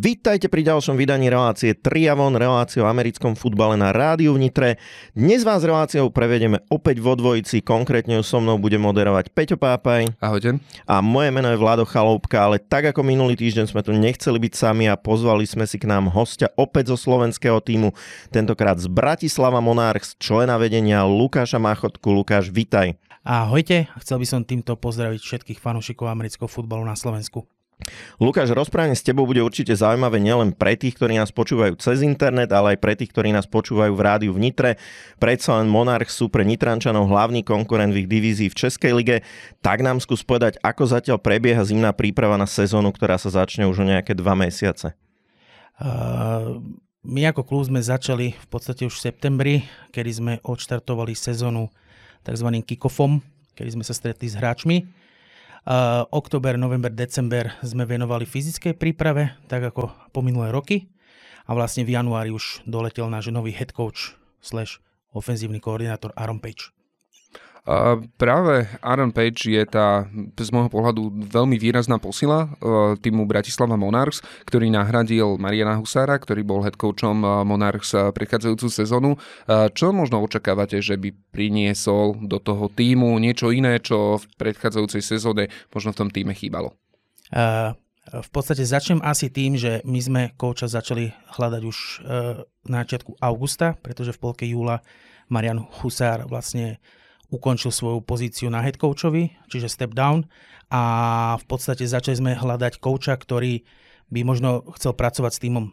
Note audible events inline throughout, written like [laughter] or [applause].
Vítajte pri ďalšom vydaní relácie Triavon, relácie o americkom futbale na rádiu v Nitre. Dnes vás reláciou prevedeme opäť vo dvojici, konkrétne so mnou bude moderovať Peťo Pápaj. Ahojte. A moje meno je Vlado Chaloupka, ale tak ako minulý týždeň sme tu nechceli byť sami a pozvali sme si k nám hostia opäť zo slovenského týmu, tentokrát z Bratislava Monarchs, člena vedenia Lukáša Machotku. Lukáš, vitaj. Ahojte, chcel by som týmto pozdraviť všetkých fanúšikov amerického futbalu na Slovensku. Lukáš, rozprávanie s tebou bude určite zaujímavé nielen pre tých, ktorí nás počúvajú cez internet, ale aj pre tých, ktorí nás počúvajú v rádiu v Nitre. Predsa len Monarch sú pre Nitrančanov hlavný konkurent v ich divízii v Českej lige. Tak nám skús povedať, ako zatiaľ prebieha zimná príprava na sezónu, ktorá sa začne už o nejaké dva mesiace. Uh, my ako klub sme začali v podstate už v septembri, kedy sme odštartovali sezónu tzv. kick-offom, kedy sme sa stretli s hráčmi Október, november, december sme venovali fyzickej príprave, tak ako po minulé roky. A vlastne v januári už doletel náš nový head coach slash ofenzívny koordinátor Aaron Page. A práve Aaron Page je tá z môjho pohľadu veľmi výrazná posila e, týmu Bratislava Monarchs, ktorý nahradil Mariana Husára, ktorý bol head coachom e, Monarchs e, prechádzajúcu sezónu. Čo možno očakávate, že by priniesol do toho týmu niečo iné, čo v predchádzajúcej sezóne možno v tom týme chýbalo? Uh, v podstate začnem asi tým, že my sme kouča začali hľadať už uh, na začiatku augusta, pretože v polke júla Marian Husár vlastne ukončil svoju pozíciu na head coachovi, čiže step down a v podstate začali sme hľadať kouča, ktorý by možno chcel pracovať s týmom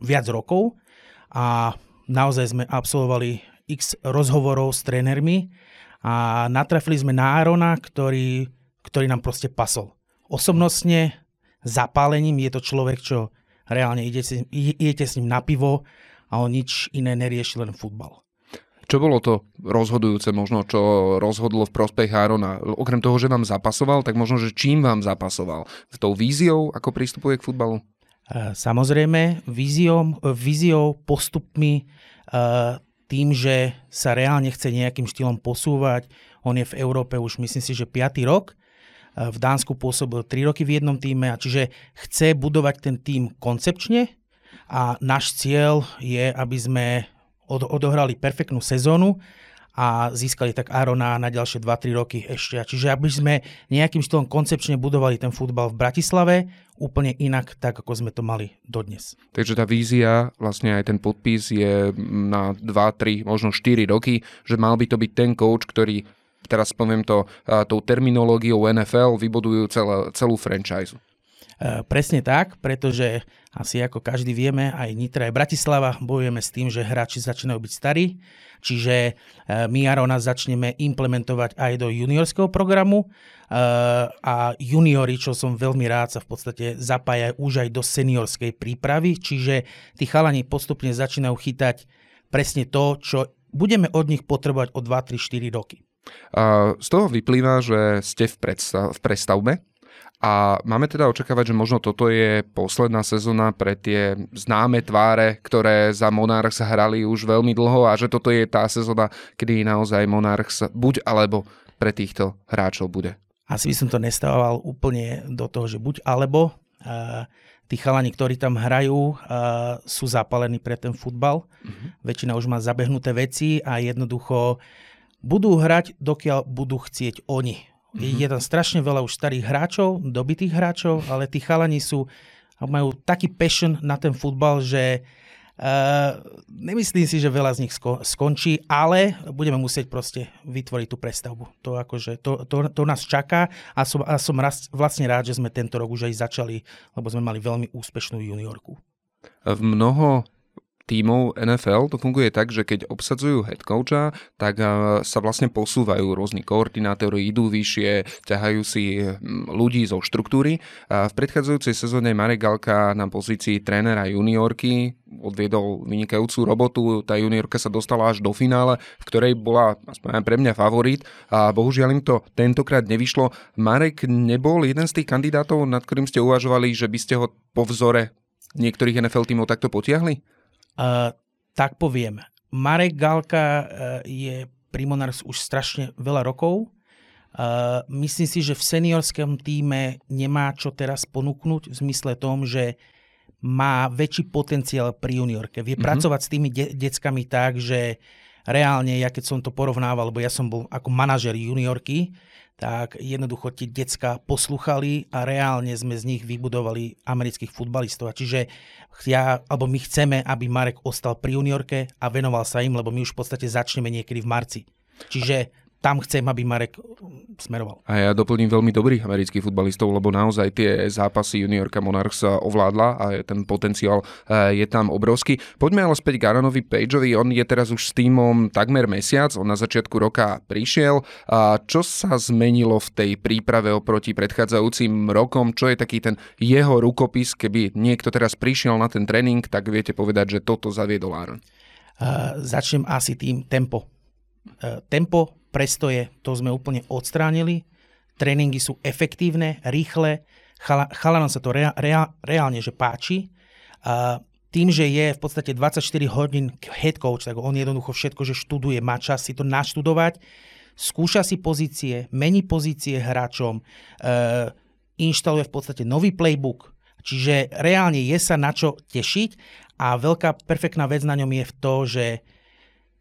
viac rokov a naozaj sme absolvovali x rozhovorov s trénermi a natrafili sme na Arona, ktorý, ktorý nám proste pasol. Osobnostne, zapálením je to človek, čo reálne idete, idete s ním na pivo a on nič iné nerieši, len futbal. Čo bolo to rozhodujúce možno, čo rozhodlo v prospech Árona? Okrem toho, že vám zapasoval, tak možno, že čím vám zapasoval? S tou víziou, ako prístupuje k futbalu? E, samozrejme, víziou, víziou postupmi, e, tým, že sa reálne chce nejakým štýlom posúvať. On je v Európe už myslím si, že 5. rok. E, v Dánsku pôsobil 3 roky v jednom týme, a čiže chce budovať ten tým koncepčne a náš cieľ je, aby sme od, odohrali perfektnú sezónu a získali tak Arona na ďalšie 2-3 roky ešte. Čiže aby sme nejakým štýlom koncepčne budovali ten futbal v Bratislave úplne inak, tak ako sme to mali dodnes. Takže tá vízia, vlastne aj ten podpis je na 2, 3, možno 4 roky, že mal by to byť ten coach, ktorý teraz poviem to tou terminológiou NFL, vybudujú celú franchise. E, presne tak, pretože asi ako každý vieme, aj Nitra, aj Bratislava bojujeme s tým, že hráči začínajú byť starí, čiže e, my Arona začneme implementovať aj do juniorského programu. E, a juniori, čo som veľmi rád, sa v podstate zapájajú už aj do seniorskej prípravy, čiže tí chalani postupne začínajú chytať presne to, čo budeme od nich potrebovať o 2, 3, 4 roky. Z toho vyplýva, že ste v, predstav, v prestavbe a máme teda očakávať, že možno toto je posledná sezóna pre tie známe tváre, ktoré za Monarchs hrali už veľmi dlho a že toto je tá sezóna, kedy naozaj Monarchs buď alebo pre týchto hráčov bude. Asi by som to nestával úplne do toho, že buď alebo. Uh, tí chalani, ktorí tam hrajú, uh, sú zapálení pre ten futbal. Uh-huh. Väčšina už má zabehnuté veci a jednoducho budú hrať, dokiaľ budú chcieť oni Mm-hmm. Je tam strašne veľa už starých hráčov, dobitých hráčov, ale tí chalani sú, majú taký passion na ten futbal, že uh, nemyslím si, že veľa z nich sko- skončí, ale budeme musieť proste vytvoriť tú prestavbu. To, akože, to, to, to nás čaká a som, a som raz, vlastne rád, že sme tento rok už aj začali, lebo sme mali veľmi úspešnú juniorku. V mnoho tímov NFL to funguje tak, že keď obsadzujú head coacha, tak sa vlastne posúvajú rôzni koordinátori, idú vyššie, ťahajú si ľudí zo štruktúry. A v predchádzajúcej sezóne Marek Galka na pozícii trénera juniorky odviedol vynikajúcu robotu. Tá juniorka sa dostala až do finále, v ktorej bola aspoň pre mňa favorit a bohužiaľ im to tentokrát nevyšlo. Marek nebol jeden z tých kandidátov, nad ktorým ste uvažovali, že by ste ho po vzore niektorých NFL tímov takto potiahli? Uh, tak poviem, Marek Galka uh, je pri Monars už strašne veľa rokov. Uh, myslím si, že v seniorskom týme nemá čo teraz ponúknuť v zmysle tom, že má väčší potenciál pri juniorke. Vie mm-hmm. pracovať s tými de- deckami tak, že reálne, ja keď som to porovnával, lebo ja som bol ako manažer juniorky, tak jednoducho tie decka posluchali a reálne sme z nich vybudovali amerických futbalistov. Čiže ja, alebo my chceme, aby Marek ostal pri juniorke a venoval sa im, lebo my už v podstate začneme niekedy v marci. Čiže tam chcem, aby Marek smeroval. A ja doplním veľmi dobrých amerických futbalistov, lebo naozaj tie zápasy juniorka Monarchs ovládla a ten potenciál e, je tam obrovský. Poďme ale späť k Aaronovi Pageovi. On je teraz už s týmom takmer mesiac, on na začiatku roka prišiel. A čo sa zmenilo v tej príprave oproti predchádzajúcim rokom? Čo je taký ten jeho rukopis, keby niekto teraz prišiel na ten tréning, tak viete povedať, že toto zaviedol Aaron? Uh, začnem asi tým tempo. Uh, tempo prestoje, to sme úplne odstránili. Tréningy sú efektívne, rýchle, chala, chalanom sa to rea, rea, reálne že páči. A tým, že je v podstate 24 hodín head coach, tak on jednoducho všetko, že študuje, má čas si to naštudovať, skúša si pozície, mení pozície hráčom, e, inštaluje v podstate nový playbook, čiže reálne je sa na čo tešiť a veľká perfektná vec na ňom je v to, že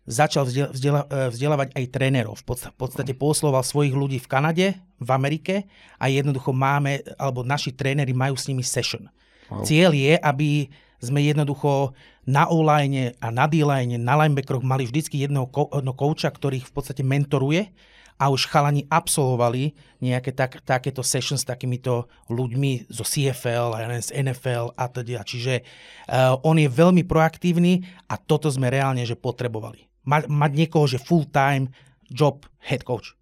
začal vzdiela, e, vzdelávať aj trénerov. V podstate posloval svojich ľudí v Kanade, v Amerike a jednoducho máme, alebo naši tréneri majú s nimi session. Wow. Cieľ je, aby sme jednoducho na online a na D-line, na linebackeroch mali vždycky jedného, kouča, ktorý v podstate mentoruje a už chalani absolvovali nejaké tak, takéto sessions s takýmito ľuďmi zo CFL, z NFL a teda. Čiže uh, on je veľmi proaktívny a toto sme reálne že potrebovali mať, mať niekoho, že full-time job head coach.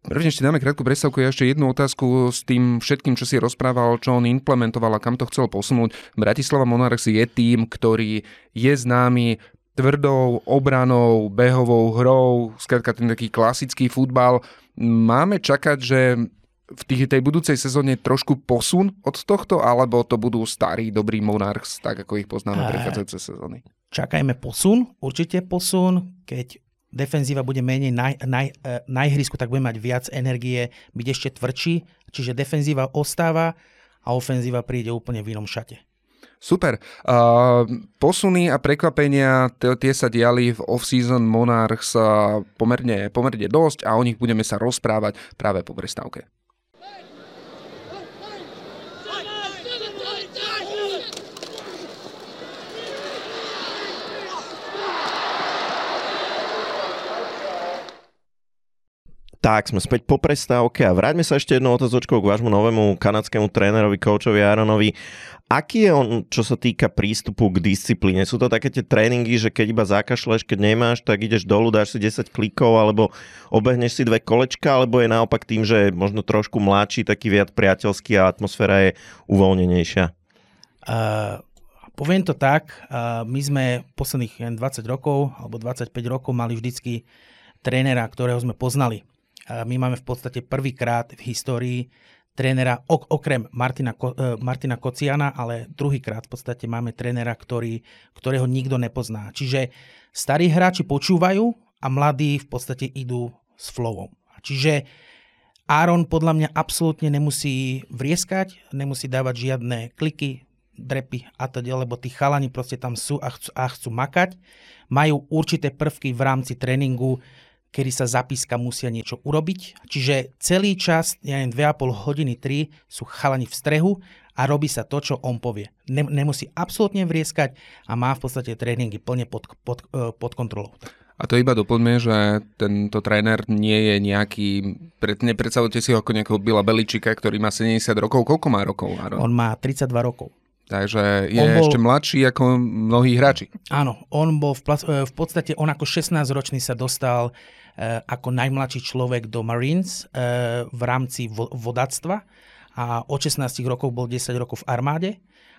Prvne ešte dáme krátku predstavku, ja ešte jednu otázku s tým všetkým, čo si rozprával, čo on implementoval a kam to chcel posunúť. Bratislava Monarchs je tým, ktorý je známy tvrdou obranou, behovou hrou, skrátka ten taký klasický futbal. Máme čakať, že v tých, tej budúcej sezóne trošku posun od tohto, alebo to budú starí, dobrí Monarchs, tak ako ich poznáme prechádzajúce sezóny? Čakajme posun, určite posun, keď defenzíva bude menej na, na, e, na ihrisku, tak bude mať viac energie, byť ešte tvrdší, čiže defenzíva ostáva a ofenzíva príde úplne v inom šate. Super. Uh, posuny a prekvapenia, tie sa diali v off-season Monarchs pomerne, pomerne dosť a o nich budeme sa rozprávať práve po prestávke. Tak, sme späť po prestávke a vráťme sa ešte jednou otázočkou k vášmu novému kanadskému trénerovi, coachovi Aaronovi. Aký je on, čo sa týka prístupu k disciplíne? Sú to také tie tréningy, že keď iba zakašleš, keď nemáš, tak ideš dolu, dáš si 10 klikov, alebo obehneš si dve kolečka, alebo je naopak tým, že je možno trošku mladší, taký viac priateľský a atmosféra je uvoľnenejšia? Uh, poviem to tak, uh, my sme posledných 20 rokov alebo 25 rokov mali vždycky trénera, ktorého sme poznali. My máme v podstate prvýkrát v histórii trénera, ok, okrem Martina, e, Martina Kociana, ale druhýkrát v podstate máme trénera, ktorý, ktorého nikto nepozná. Čiže starí hráči počúvajú a mladí v podstate idú s flowom. Čiže Aaron podľa mňa absolútne nemusí vrieskať, nemusí dávať žiadne kliky, drepy a teda, lebo tí chalani proste tam sú a chcú, a chcú makať. Majú určité prvky v rámci tréningu, kedy sa zapíska musia niečo urobiť. Čiže celý čas, ja neviem, 2,5 hodiny, 3 sú chalani v strehu a robí sa to, čo on povie. nemusí absolútne vrieskať a má v podstate tréningy plne pod, pod, e, pod kontrolou. A to iba doplňme, že tento tréner nie je nejaký, pred, nepredstavujte si ho ako nejakého Bila Beličika, ktorý má 70 rokov. Koľko má rokov, Aaron? On má 32 rokov. Takže je bol, ešte mladší ako mnohí hráči. Áno, on bol v, e, v podstate, on ako 16-ročný sa dostal ako najmladší človek do Marines eh, v rámci vodactva a od 16 rokov bol 10 rokov v armáde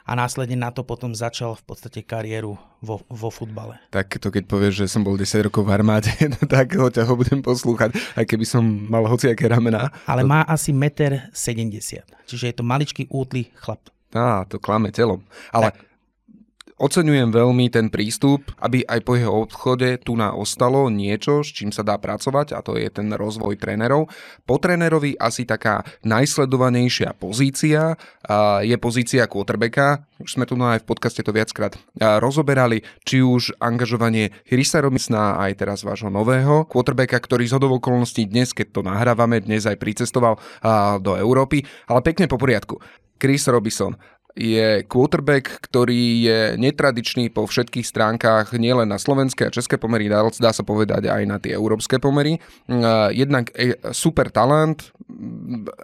a následne na to potom začal v podstate kariéru vo, vo futbale. Tak to keď povieš, že som bol 10 rokov v armáde, [laughs] no tak ho ťa ho budem poslúchať, aj keby som mal hociaké ramená. Ale má asi 1,70 m, čiže je to maličký útly chlap. Á, to klame telom. Ale tak Oceňujem veľmi ten prístup, aby aj po jeho odchode tu na ostalo niečo, s čím sa dá pracovať a to je ten rozvoj trénerov. Po trénerovi asi taká najsledovanejšia pozícia je pozícia quarterbacka. Už sme tu aj v podcaste to viackrát rozoberali, či už angažovanie Hrisa Robisna aj teraz vášho nového quarterbacka, ktorý z okolností dnes, keď to nahrávame, dnes aj pricestoval do Európy, ale pekne po poriadku. Chris Robinson, je quarterback, ktorý je netradičný po všetkých stránkach, nielen na slovenské a české pomery, dá sa povedať aj na tie európske pomery. Jednak super talent,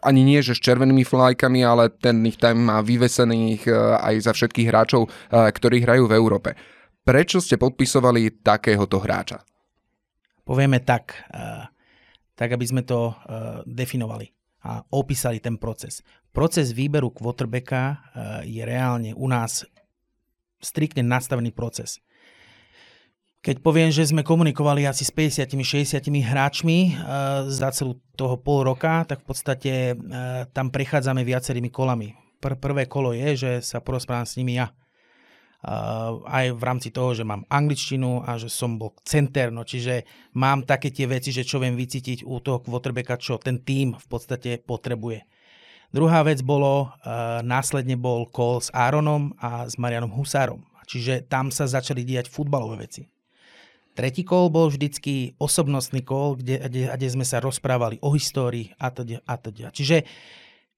ani nie, že s červenými flajkami, ale ten ich tam má vyvesených e, aj za všetkých hráčov, e, ktorí hrajú v Európe. Prečo ste podpisovali takéhoto hráča? Povieme tak, e, tak aby sme to definovali a opísali ten proces. Proces výberu quarterbacka eh, je reálne u nás striktne nastavený proces. Keď poviem, že sme komunikovali asi s 50-60 hráčmi e, za celú toho pol roka, tak v podstate e, tam prechádzame viacerými kolami. Pr- prvé kolo je, že sa porozprávam s nimi ja. Aj v rámci toho, že mám angličtinu a že som bol center, no čiže mám také tie veci, že čo viem vycítiť u toho quarterbacka, čo ten tým v podstate potrebuje. Druhá vec bolo, uh, následne bol call s Aaronom a s Marianom Husárom. Čiže tam sa začali diať futbalové veci. Tretí kol bol vždycky osobnostný kol, kde, kde, kde sme sa rozprávali o histórii a teda a teda. Čiže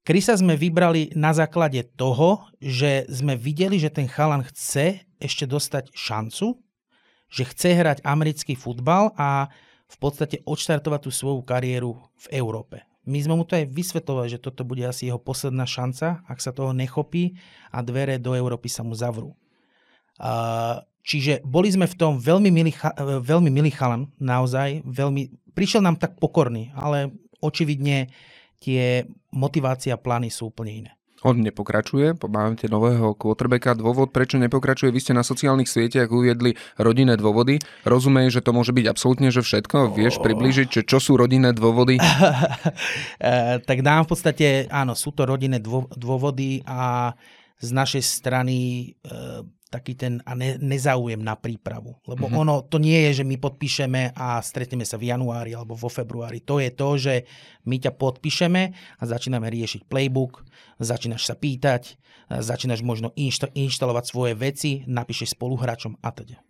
Krisa sme vybrali na základe toho, že sme videli, že ten chalan chce ešte dostať šancu, že chce hrať americký futbal a v podstate odštartovať tú svoju kariéru v Európe. My sme mu to aj vysvetlovali, že toto bude asi jeho posledná šanca, ak sa toho nechopí a dvere do Európy sa mu zavrú. Čiže boli sme v tom veľmi milý, veľmi milý chalan, naozaj, veľmi, prišiel nám tak pokorný, ale očividne tie motivácia a plány sú úplne iné. On nepokračuje, máme nového quarterbacka. Dôvod, prečo nepokračuje, vy ste na sociálnych sieťach uviedli rodinné dôvody. Rozumej, že to môže byť absolútne že všetko. Vieš približiť, čo, čo sú rodinné dôvody? [laughs] Eh, tak dám v podstate, áno, sú to rodinné dôvody a z našej strany eh, taký ten a ne, nezáujem na prípravu. Lebo mm-hmm. ono, to nie je, že my podpíšeme a stretneme sa v januári alebo vo februári. To je to, že my ťa podpíšeme a začíname riešiť playbook, začínaš sa pýtať, začínaš možno inšta- inštalovať svoje veci, napíšeš spoluhráčom a teda.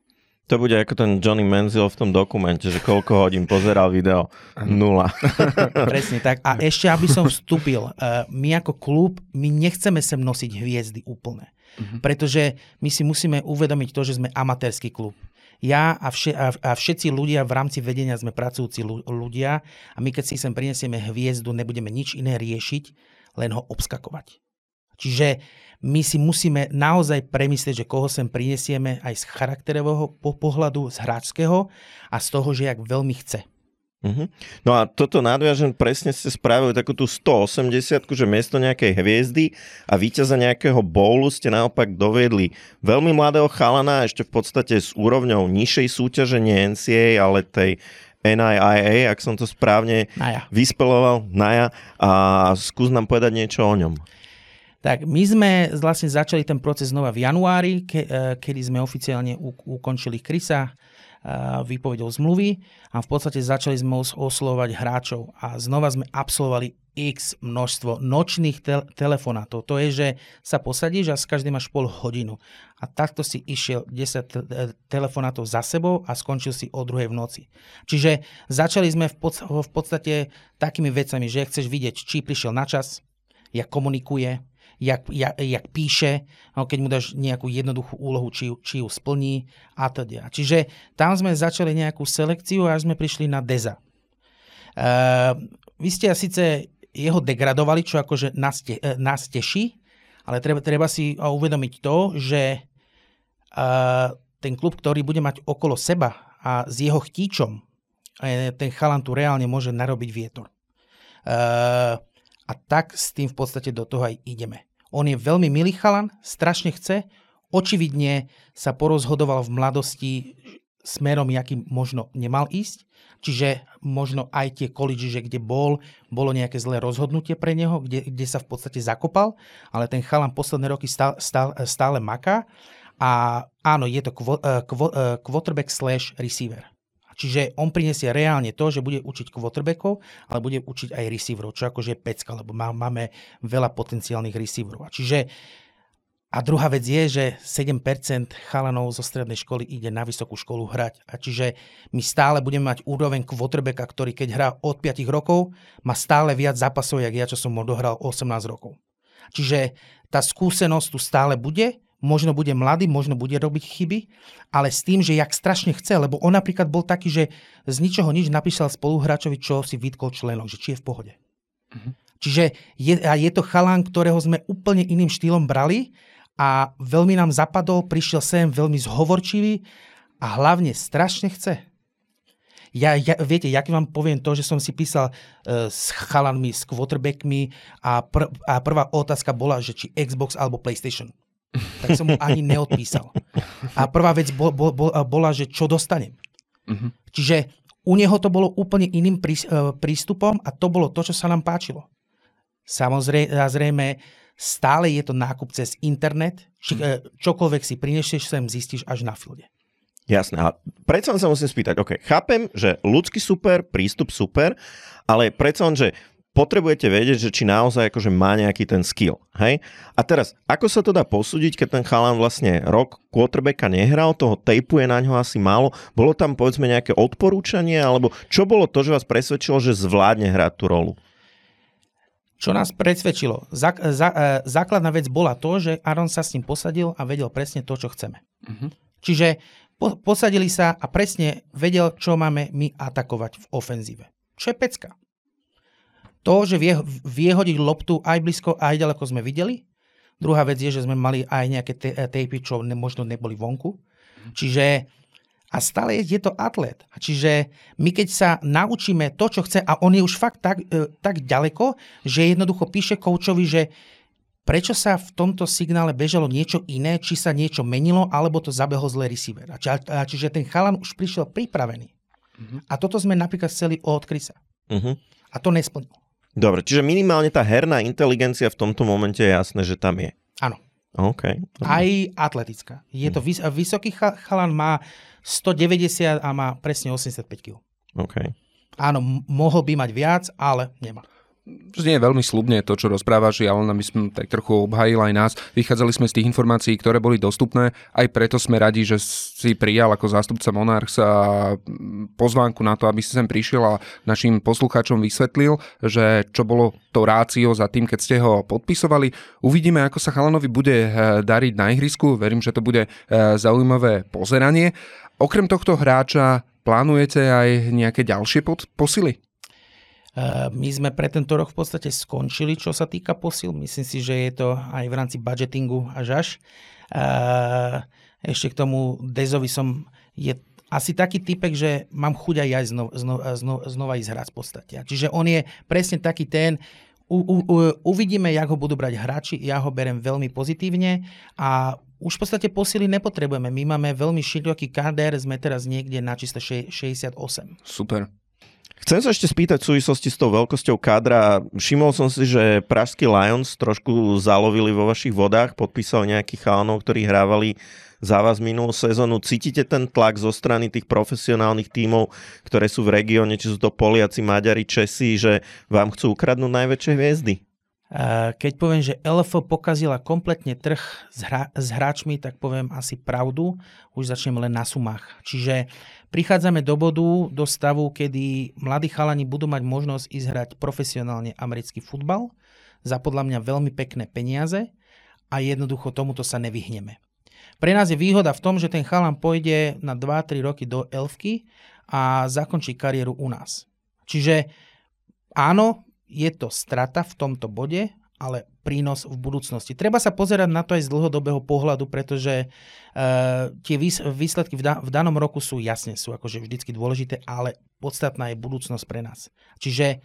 To bude ako ten Johnny Manziel v tom dokumente, že koľko hodín pozeral video. Nula. [laughs] Presne tak. A ešte, aby som vstúpil, eh, my ako klub, my nechceme sem nosiť hviezdy úplne. Uh-huh. Pretože my si musíme uvedomiť to, že sme amatérsky klub. Ja a, vše, a, a všetci ľudia v rámci vedenia sme pracujúci ľudia a my keď si sem prinesieme hviezdu, nebudeme nič iné riešiť, len ho obskakovať. Čiže my si musíme naozaj premyslieť, že koho sem prinesieme aj z charakterového pohľadu, z hráčského a z toho, že jak veľmi chce. Uh-huh. No a toto nadviažem, presne ste spravili takú tú 180 že miesto nejakej hviezdy a víťaza nejakého bowlu ste naopak dovedli veľmi mladého chalana, ešte v podstate s úrovňou nižšej súťaže, nie NCAA, ale tej NIIA, ak som to správne Naja. vyspeloval, Naja, a skús nám povedať niečo o ňom. Tak my sme vlastne začali ten proces znova v januári, ke, eh, kedy sme oficiálne u, ukončili Krisa, výpovedou zmluvy a v podstate začali sme oslovať hráčov a znova sme absolvovali x množstvo nočných te- telefonátov. To je, že sa posadíš a s každým máš pol hodinu. A takto si išiel 10 te- telefonátov za sebou a skončil si o druhej v noci. Čiže začali sme v, pod- v podstate takými vecami, že chceš vidieť, či prišiel na čas, jak komunikuje, jak, jak, jak píše, no, keď mu dáš nejakú jednoduchú úlohu, či, či ju splní a teda. Čiže tam sme začali nejakú selekciu a až sme prišli na Deza. Uh, vy ste síce jeho degradovali, čo akože nás, te, uh, nás teší, ale treba, treba si uvedomiť to, že uh, ten klub, ktorý bude mať okolo seba a s jeho chtíčom, ten chalan tu reálne môže narobiť vietor. Uh, a tak s tým v podstate do toho aj ideme. On je veľmi milý chalan, strašne chce, očividne sa porozhodoval v mladosti smerom, jakým možno nemal ísť. Čiže možno aj tie college, že kde bol, bolo nejaké zlé rozhodnutie pre neho, kde, kde sa v podstate zakopal, ale ten chalan posledné roky stále, stále, stále maká A áno, je to kvo, uh, quarterback slash receiver. Čiže on prinesie reálne to, že bude učiť quarterbackov, ale bude učiť aj receiverov, čo akože je pecka, lebo má, máme veľa potenciálnych receiverov. Čiže a druhá vec je, že 7% chalanov zo strednej školy ide na vysokú školu hrať. A čiže my stále budeme mať úroveň quarterbacka, ktorý keď hrá od 5 rokov, má stále viac zápasov, jak ja, čo som odohral 18 rokov. Čiže tá skúsenosť tu stále bude, možno bude mladý, možno bude robiť chyby, ale s tým, že jak strašne chce, lebo on napríklad bol taký, že z ničoho nič napísal spoluhráčovi, čo si vytkol členok, že či je v pohode. Uh-huh. Čiže je, a je to chalán, ktorého sme úplne iným štýlom brali a veľmi nám zapadol, prišiel sem veľmi zhovorčivý a hlavne strašne chce. Ja, ja, viete, ja vám poviem to, že som si písal uh, s chalanmi, s quarterbackmi a, pr- a prvá otázka bola, že či Xbox alebo PlayStation. Tak som mu ani neodpísal. A prvá vec bol, bol, bol, bola, že čo dostanem. Uh-huh. Čiže u neho to bolo úplne iným uh, prístupom a to bolo to, čo sa nám páčilo. Samozrejme, stále je to nákup cez internet. Či, hm. čokoľvek si prinesieš sem, zistíš až na filde. Jasné. A predsa sa musím spýtať, OK, chápem, že ľudský super, prístup super, ale predsa že potrebujete vedieť, že či naozaj akože má nejaký ten skill. Hej? A teraz, ako sa to dá posúdiť, keď ten chalan vlastne rok quarterbacka nehral, toho tejpu je na ňo asi málo. Bolo tam povedzme nejaké odporúčanie, alebo čo bolo to, že vás presvedčilo, že zvládne hrať tú rolu? Čo nás presvedčilo? Zak, za, e, základná vec bola to, že Aaron sa s ním posadil a vedel presne to, čo chceme. Uh-huh. Čiže po, posadili sa a presne vedel, čo máme my atakovať v ofenzíve. Čo je pecka. To, že vie, vie hodiť loptu aj blízko, aj ďaleko sme videli. Druhá vec je, že sme mali aj nejaké tejpy, čo ne, možno neboli vonku. Čiže a stále je to atlet. Čiže my keď sa naučíme to, čo chce, a on je už fakt tak, e, tak ďaleko, že jednoducho píše koučovi, že prečo sa v tomto signále bežalo niečo iné, či sa niečo menilo, alebo to zabehol zlý receiver. Či, a, čiže ten chalan už prišiel pripravený. Uh-huh. A toto sme napríklad chceli od Krisa. Uh-huh. A to nesplnil. Dobre, čiže minimálne tá herná inteligencia v tomto momente je jasné, že tam je. Áno. Okay. Aj atletická. Je to vys- vysoký chalan, má 190 a má presne 85 kg. Okay. Áno, mohol by mať viac, ale nemá znie veľmi slubne to, čo rozprávaš, ale by sme tak trochu obhajil aj nás. Vychádzali sme z tých informácií, ktoré boli dostupné, aj preto sme radi, že si prijal ako zástupca Monarchs a pozvánku na to, aby si sem prišiel a našim poslucháčom vysvetlil, že čo bolo to rácio za tým, keď ste ho podpisovali. Uvidíme, ako sa Chalanovi bude eh, dariť na ihrisku, verím, že to bude eh, zaujímavé pozeranie. Okrem tohto hráča plánujete aj nejaké ďalšie pod- posily? Eh, my sme pre tento rok v podstate skončili, čo sa týka posil. Myslím si, že je to aj v rámci budgetingu až až. Eh, ešte k tomu Dezovi som je asi taký typek, že mám chuť aj ja znova, znova, znova, znova ísť hrať v podstate. Čiže on je presne taký ten, u, u, u, uvidíme, jak ho budú brať hráči, ja ho berem veľmi pozitívne a už v podstate posily nepotrebujeme. My máme veľmi široký kader, sme teraz niekde na čísle 68. Super. Chcem sa ešte spýtať v súvislosti s tou veľkosťou kádra. Všimol som si, že pražský Lions trošku zalovili vo vašich vodách, podpísal nejakých chalanov, ktorí hrávali za vás minulú sezónu. Cítite ten tlak zo strany tých profesionálnych tímov, ktoré sú v regióne, či sú to Poliaci, Maďari, Česi, že vám chcú ukradnúť najväčšie hviezdy? Keď poviem, že LFO pokazila kompletne trh s, hra- s hráčmi, tak poviem asi pravdu. Už začnem len na sumách. Čiže prichádzame do bodu, do stavu, kedy mladí chalani budú mať možnosť ísť hrať profesionálne americký futbal za podľa mňa veľmi pekné peniaze a jednoducho tomuto sa nevyhneme. Pre nás je výhoda v tom, že ten chalan pôjde na 2-3 roky do Elfky a zakončí kariéru u nás. Čiže áno, je to strata v tomto bode, ale prínos v budúcnosti. Treba sa pozerať na to aj z dlhodobého pohľadu, pretože uh, tie výs- výsledky v, da- v danom roku sú jasne, sú akože vždycky dôležité, ale podstatná je budúcnosť pre nás. Čiže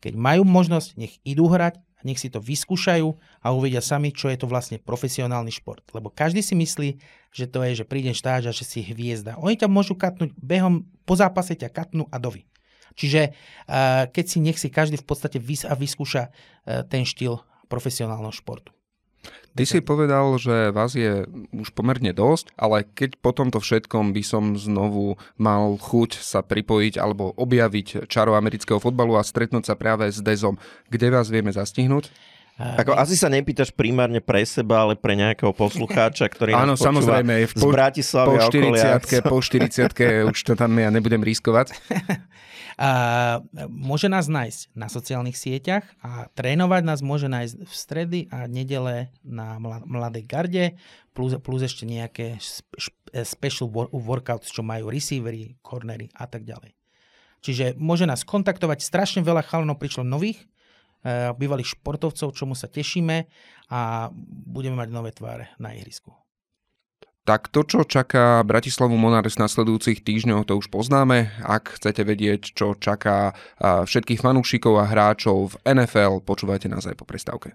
keď majú možnosť, nech idú hrať, nech si to vyskúšajú a uvidia sami, čo je to vlastne profesionálny šport. Lebo každý si myslí, že to je, že prídeš štáž a že si hviezda. Oni ťa môžu katnúť behom, po zápase ťa katnú a dovi. Čiže eh, keď si nech si každý v podstate vys- a vyskúša eh, ten štýl profesionálneho športu. Ty si povedal, že vás je už pomerne dosť, ale keď po tomto všetkom by som znovu mal chuť sa pripojiť alebo objaviť čaro amerického fotbalu a stretnúť sa práve s Dezom, kde vás vieme zastihnúť? Ako, asi sa nepýtaš primárne pre seba, ale pre nejakého poslucháča, ktorý Áno, nás samozrejme, v po, z Bratislavy po 40 po 40 už to tam ja nebudem riskovať. [laughs] A môže nás nájsť na sociálnych sieťach a trénovať nás môže nájsť v stredy a nedele na Mladej garde, plus, plus ešte nejaké special workouts, čo majú receivery, cornery a tak ďalej. Čiže môže nás kontaktovať, strašne veľa chalanov prišlo nových, e, bývalých športovcov, čomu sa tešíme a budeme mať nové tváre na ihrisku. Tak to, čo čaká Bratislavu Monarchs v nasledujúcich týždňoch, to už poznáme. Ak chcete vedieť, čo čaká všetkých fanúšikov a hráčov v NFL, počúvajte nás aj po prestávke.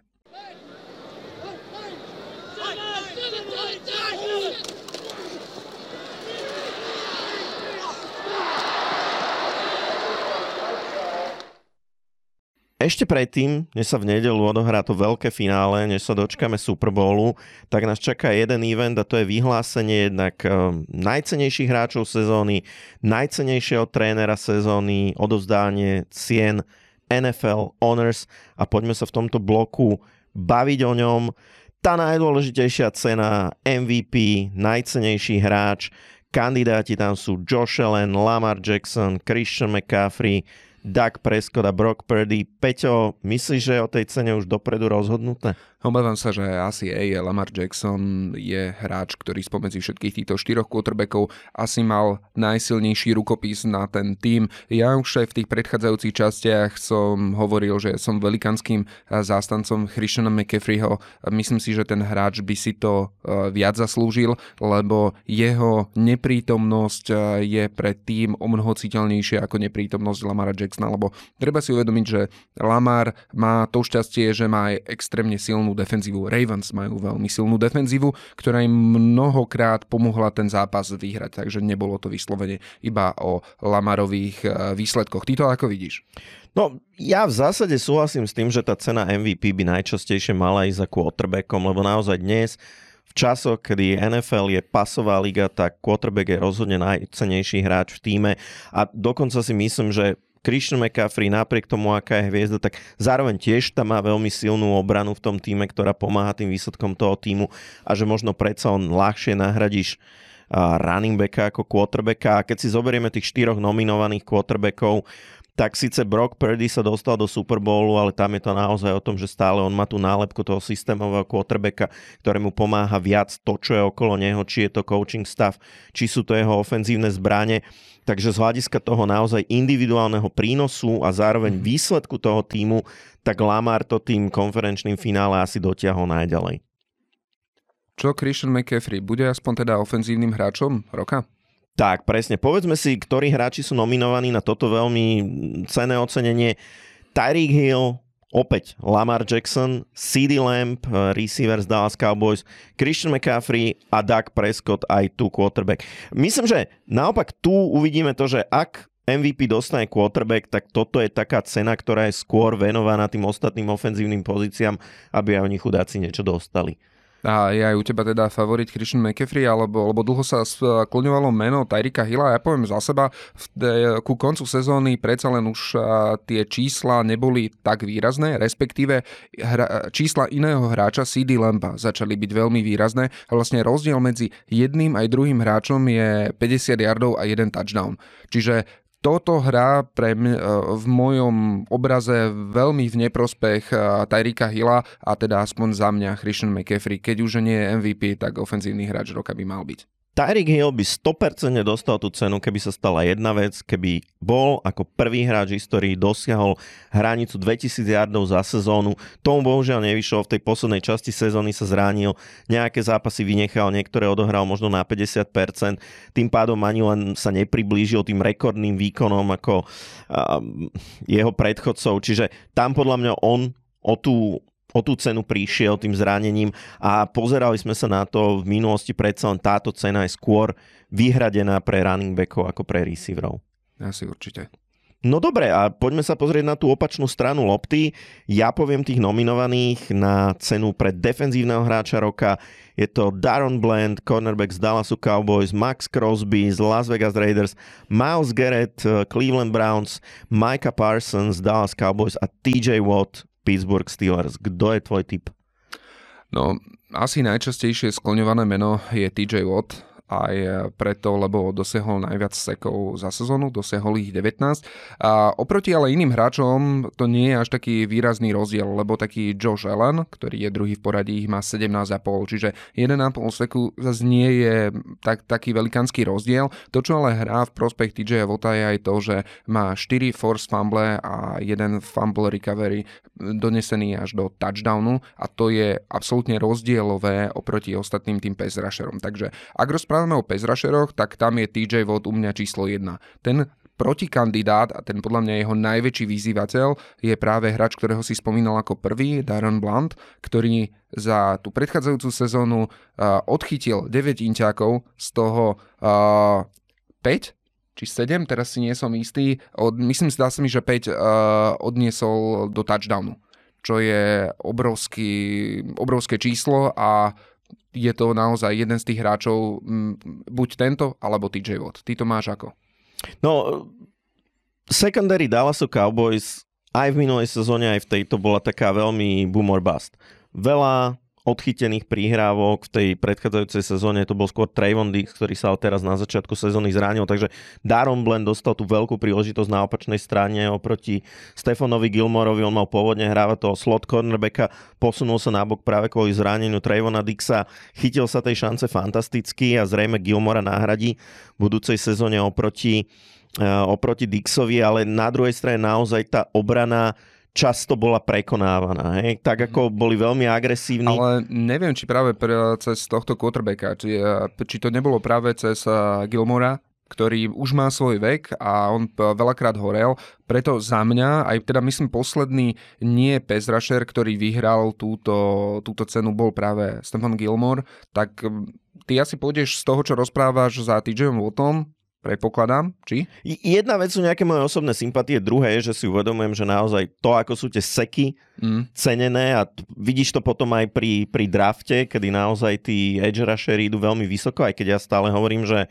Ešte predtým, než sa v nedelu odohrá to veľké finále, než sa dočkame Super Bowlu, tak nás čaká jeden event a to je vyhlásenie jednak um, najcenejších hráčov sezóny, najcenejšieho trénera sezóny, odovzdanie cien NFL Honors a poďme sa v tomto bloku baviť o ňom. Tá najdôležitejšia cena MVP, najcenejší hráč, kandidáti tam sú Josh Allen, Lamar Jackson, Christian McCaffrey, Doug Prescott a Brock Purdy. Peťo, myslíš, že je o tej cene už dopredu rozhodnuté? Obávam sa, že asi aj Lamar Jackson je hráč, ktorý spomedzi všetkých týchto štyroch quarterbackov asi mal najsilnejší rukopis na ten tým. Ja už aj v tých predchádzajúcich častiach som hovoril, že som velikanským zástancom Christiana McCaffreyho. Myslím si, že ten hráč by si to e, viac zaslúžil, lebo jeho neprítomnosť e, je pre tým o mnoho citeľnejšia ako neprítomnosť Lamara Jacksona, lebo treba si uvedomiť, že Lamar má to šťastie, že má aj extrémne silnú defenzívu. Ravens majú veľmi silnú defenzívu, ktorá im mnohokrát pomohla ten zápas vyhrať, takže nebolo to vyslovene iba o Lamarových e, výsledkoch. Ty to ako vidíš? No, ja v zásade súhlasím s tým, že tá cena MVP by najčastejšie mala ísť za quarterbackom, lebo naozaj dnes v časoch, kedy NFL je pasová liga, tak quarterback je rozhodne najcenejší hráč v týme a dokonca si myslím, že Christian McCaffrey napriek tomu, aká je hviezda, tak zároveň tiež tam má veľmi silnú obranu v tom týme, ktorá pomáha tým výsledkom toho týmu a že možno predsa on ľahšie nahradíš running backa ako quarterbacka. A keď si zoberieme tých štyroch nominovaných quarterbackov, tak síce Brock Purdy sa dostal do Super Bowlu, ale tam je to naozaj o tom, že stále on má tú nálepku toho systémového quarterbacka, ktorému pomáha viac to, čo je okolo neho, či je to coaching stav, či sú to jeho ofenzívne zbranie. Takže z hľadiska toho naozaj individuálneho prínosu a zároveň mhm. výsledku toho týmu, tak Lamar to tým konferenčným finále asi dotiahol najďalej. Čo Christian McCaffrey? Bude aspoň teda ofenzívnym hráčom roka? Tak, presne. Povedzme si, ktorí hráči sú nominovaní na toto veľmi cené ocenenie. Tyreek Hill, opäť Lamar Jackson, CD Lamp, eh, receiver z Dallas Cowboys, Christian McCaffrey a Doug Prescott aj tu quarterback. Myslím, že naopak tu uvidíme to, že ak MVP dostane quarterback, tak toto je taká cena, ktorá je skôr venovaná tým ostatným ofenzívnym pozíciám, aby aj oni chudáci niečo dostali. A je aj u teba teda favorit Christian McCaffrey, alebo, lebo dlho sa skloňovalo meno Tyrika Hilla. Ja poviem za seba, v, ku koncu sezóny predsa len už tie čísla neboli tak výrazné, respektíve hra, čísla iného hráča CD Lampa začali byť veľmi výrazné vlastne rozdiel medzi jedným aj druhým hráčom je 50 yardov a jeden touchdown. Čiže toto hrá pre mňa, e, v mojom obraze veľmi v neprospech e, Tyrika Hilla a teda aspoň za mňa Christian McCaffrey. Keď už nie je MVP, tak ofenzívny hráč roka by mal byť. Tyreek Hill by 100% dostal tú cenu, keby sa stala jedna vec, keby bol ako prvý hráč v histórii dosiahol hranicu 2000 yardov za sezónu. Tomu bohužiaľ nevyšlo, v tej poslednej časti sezóny sa zranil, nejaké zápasy vynechal, niektoré odohral možno na 50%, tým pádom ani len sa nepriblížil tým rekordným výkonom ako um, jeho predchodcov, čiže tam podľa mňa on o tú o tú cenu prišiel tým zranením a pozerali sme sa na to v minulosti predsa len táto cena je skôr vyhradená pre running backov ako pre receiverov. Asi určite. No dobre, a poďme sa pozrieť na tú opačnú stranu lopty. Ja poviem tých nominovaných na cenu pre defenzívneho hráča roka. Je to Daron Bland, cornerback z Dallasu Cowboys, Max Crosby z Las Vegas Raiders, Miles Garrett, eh, Cleveland Browns, Micah Parsons z Dallas Cowboys a TJ Watt, Pittsburgh Steelers. Kto je tvoj typ? No, asi najčastejšie skloňované meno je TJ Watt aj preto, lebo dosiahol najviac sekov za sezónu, dosiahol ich 19. A oproti ale iným hráčom to nie je až taký výrazný rozdiel, lebo taký Josh Allen, ktorý je druhý v poradí, ich má 17,5, čiže 1,5 seku zase nie je tak, taký velikánsky rozdiel. To, čo ale hrá v prospech TJ Vota je aj to, že má 4 force fumble a jeden fumble recovery donesený až do touchdownu a to je absolútne rozdielové oproti ostatným tým pass rusherom. Takže ak rozprávame o pass rusheroch, tak tam je TJ Watt u mňa číslo 1. Ten protikandidát a ten podľa mňa jeho najväčší vyzývateľ je práve hráč, ktorého si spomínal ako prvý, Darren Blunt, ktorý za tú predchádzajúcu sezónu uh, odchytil 9 inťákov, z toho uh, 5 či 7, teraz si nie som istý. Od, myslím, zdá sa mi, že 5 uh, odniesol do touchdownu, čo je obrovský, obrovské číslo a je to naozaj jeden z tých hráčov, buď tento, alebo TJ Watt. Ty to máš ako? No, secondary Dallasu Cowboys aj v minulej sezóne, aj v tejto bola taká veľmi boom or bust. Veľa odchytených príhrávok v tej predchádzajúcej sezóne. To bol skôr Trayvon Dix, ktorý sa teraz na začiatku sezóny zranil, takže Daron Blend dostal tú veľkú príležitosť na opačnej strane oproti Stefanovi Gilmorovi, on mal pôvodne hrávať toho slot cornerbacka, posunul sa nabok práve kvôli zraneniu Trayvona Dixa, chytil sa tej šance fantasticky a zrejme Gilmora nahradí v budúcej sezóne oproti, uh, oproti Dixovi, ale na druhej strane naozaj tá obrana často bola prekonávaná. Hej? Tak ako mhm. boli veľmi agresívni. Ale neviem, či práve pre, cez tohto quarterbacka, či, či to nebolo práve cez Gilmora, ktorý už má svoj vek a on veľakrát horel. Preto za mňa, aj teda myslím posledný nie Pez Rusher, ktorý vyhral túto, túto cenu, bol práve Stefan Gilmore, tak ty asi pôjdeš z toho, čo rozprávaš za TJ Wattom, Predpokladám, či? Jedna vec sú nejaké moje osobné sympatie, druhé je, že si uvedomujem, že naozaj to, ako sú tie seky mm. cenené a t- vidíš to potom aj pri, pri drafte, kedy naozaj tí edge rushery idú veľmi vysoko, aj keď ja stále hovorím, že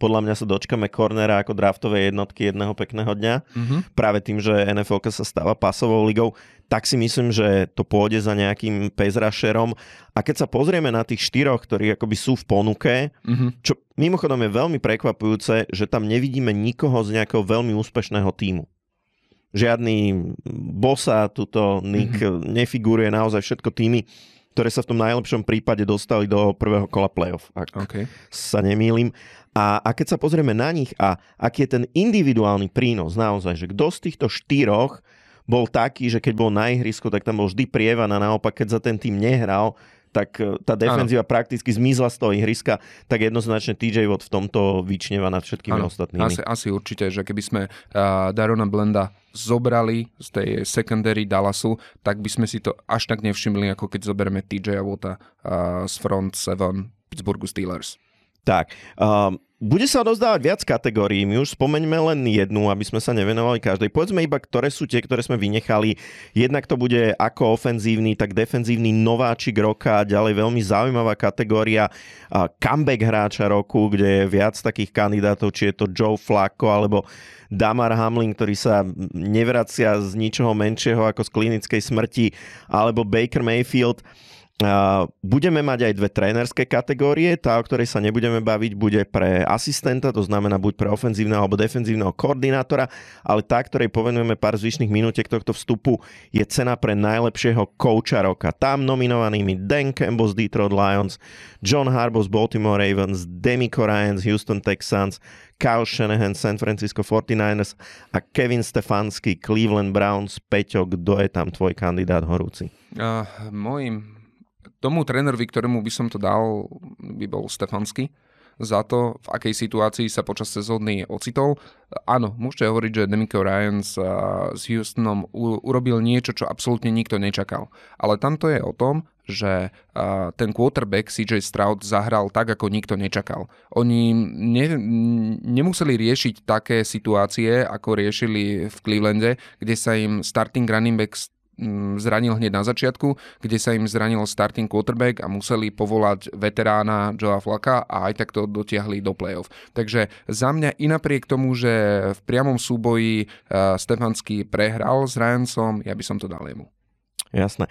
podľa mňa sa dočkame cornera ako draftové jednotky jedného pekného dňa. Mm-hmm. Práve tým, že NFL sa stáva pasovou ligou, tak si myslím, že to pôjde za nejakým pezrašerom. A keď sa pozrieme na tých štyroch, ktorí akoby sú v ponuke, mm-hmm. čo mimochodom je veľmi prekvapujúce, že tam nevidíme nikoho z nejakého veľmi úspešného týmu. Žiadny bossa, tuto Nick mm-hmm. nefiguruje naozaj všetko týmy, ktoré sa v tom najlepšom prípade dostali do prvého kola playoff, ak okay. sa nemýlim. A, a keď sa pozrieme na nich a aký je ten individuálny prínos naozaj, že kto z týchto štyroch bol taký, že keď bol na ihrisku, tak tam bol vždy prievan a naopak, keď za ten tým nehral, tak e, tá defenzíva ano. prakticky zmizla z toho ihriska, tak jednoznačne TJ Watt v tomto vyčneva nad všetkými ano. ostatnými. Asi, asi určite, že keby sme uh, Darona Blenda zobrali z tej secondary Dallasu, tak by sme si to až tak nevšimli, ako keď zoberieme TJ Watta uh, z front 7 Pittsburghu Steelers. Tak, um, bude sa odozdávať viac kategórií, my už spomeňme len jednu, aby sme sa nevenovali každej. Povedzme iba, ktoré sú tie, ktoré sme vynechali. Jednak to bude ako ofenzívny, tak defenzívny nováčik roka, ďalej veľmi zaujímavá kategória comeback hráča roku, kde je viac takých kandidátov, či je to Joe Flacco alebo Damar Hamlin, ktorý sa nevracia z ničoho menšieho ako z klinickej smrti, alebo Baker Mayfield. Budeme mať aj dve trénerské kategórie. Tá, o ktorej sa nebudeme baviť, bude pre asistenta, to znamená buď pre ofenzívneho alebo defenzívneho koordinátora, ale tá, ktorej povenujeme pár zvyšných minútiek tohto vstupu, je cena pre najlepšieho kouča roka. Tam nominovanými Dan Campbell z Detroit Lions, John Harbaugh z Baltimore Ravens, Demico Ryan z Houston Texans, Kyle Shanahan San Francisco 49ers a Kevin Stefanský Cleveland Browns. Peťo, kto je tam tvoj kandidát horúci? Uh, môjim Tomu trénerovi, ktorému by som to dal, by bol Stefansky za to, v akej situácii sa počas sezóny ocitol. Áno, môžete hovoriť, že Demico Ryan s, s Houstonom urobil niečo, čo absolútne nikto nečakal. Ale tamto je o tom, že ten quarterback CJ Stroud zahral tak, ako nikto nečakal. Oni ne, nemuseli riešiť také situácie, ako riešili v Clevelande, kde sa im starting running back zranil hneď na začiatku, kde sa im zranil starting quarterback a museli povolať veterána Joea Flaka a aj tak to dotiahli do play-off. Takže za mňa i napriek tomu, že v priamom súboji uh, Stefanský prehral s Ryansom, ja by som to dal jemu. Jasné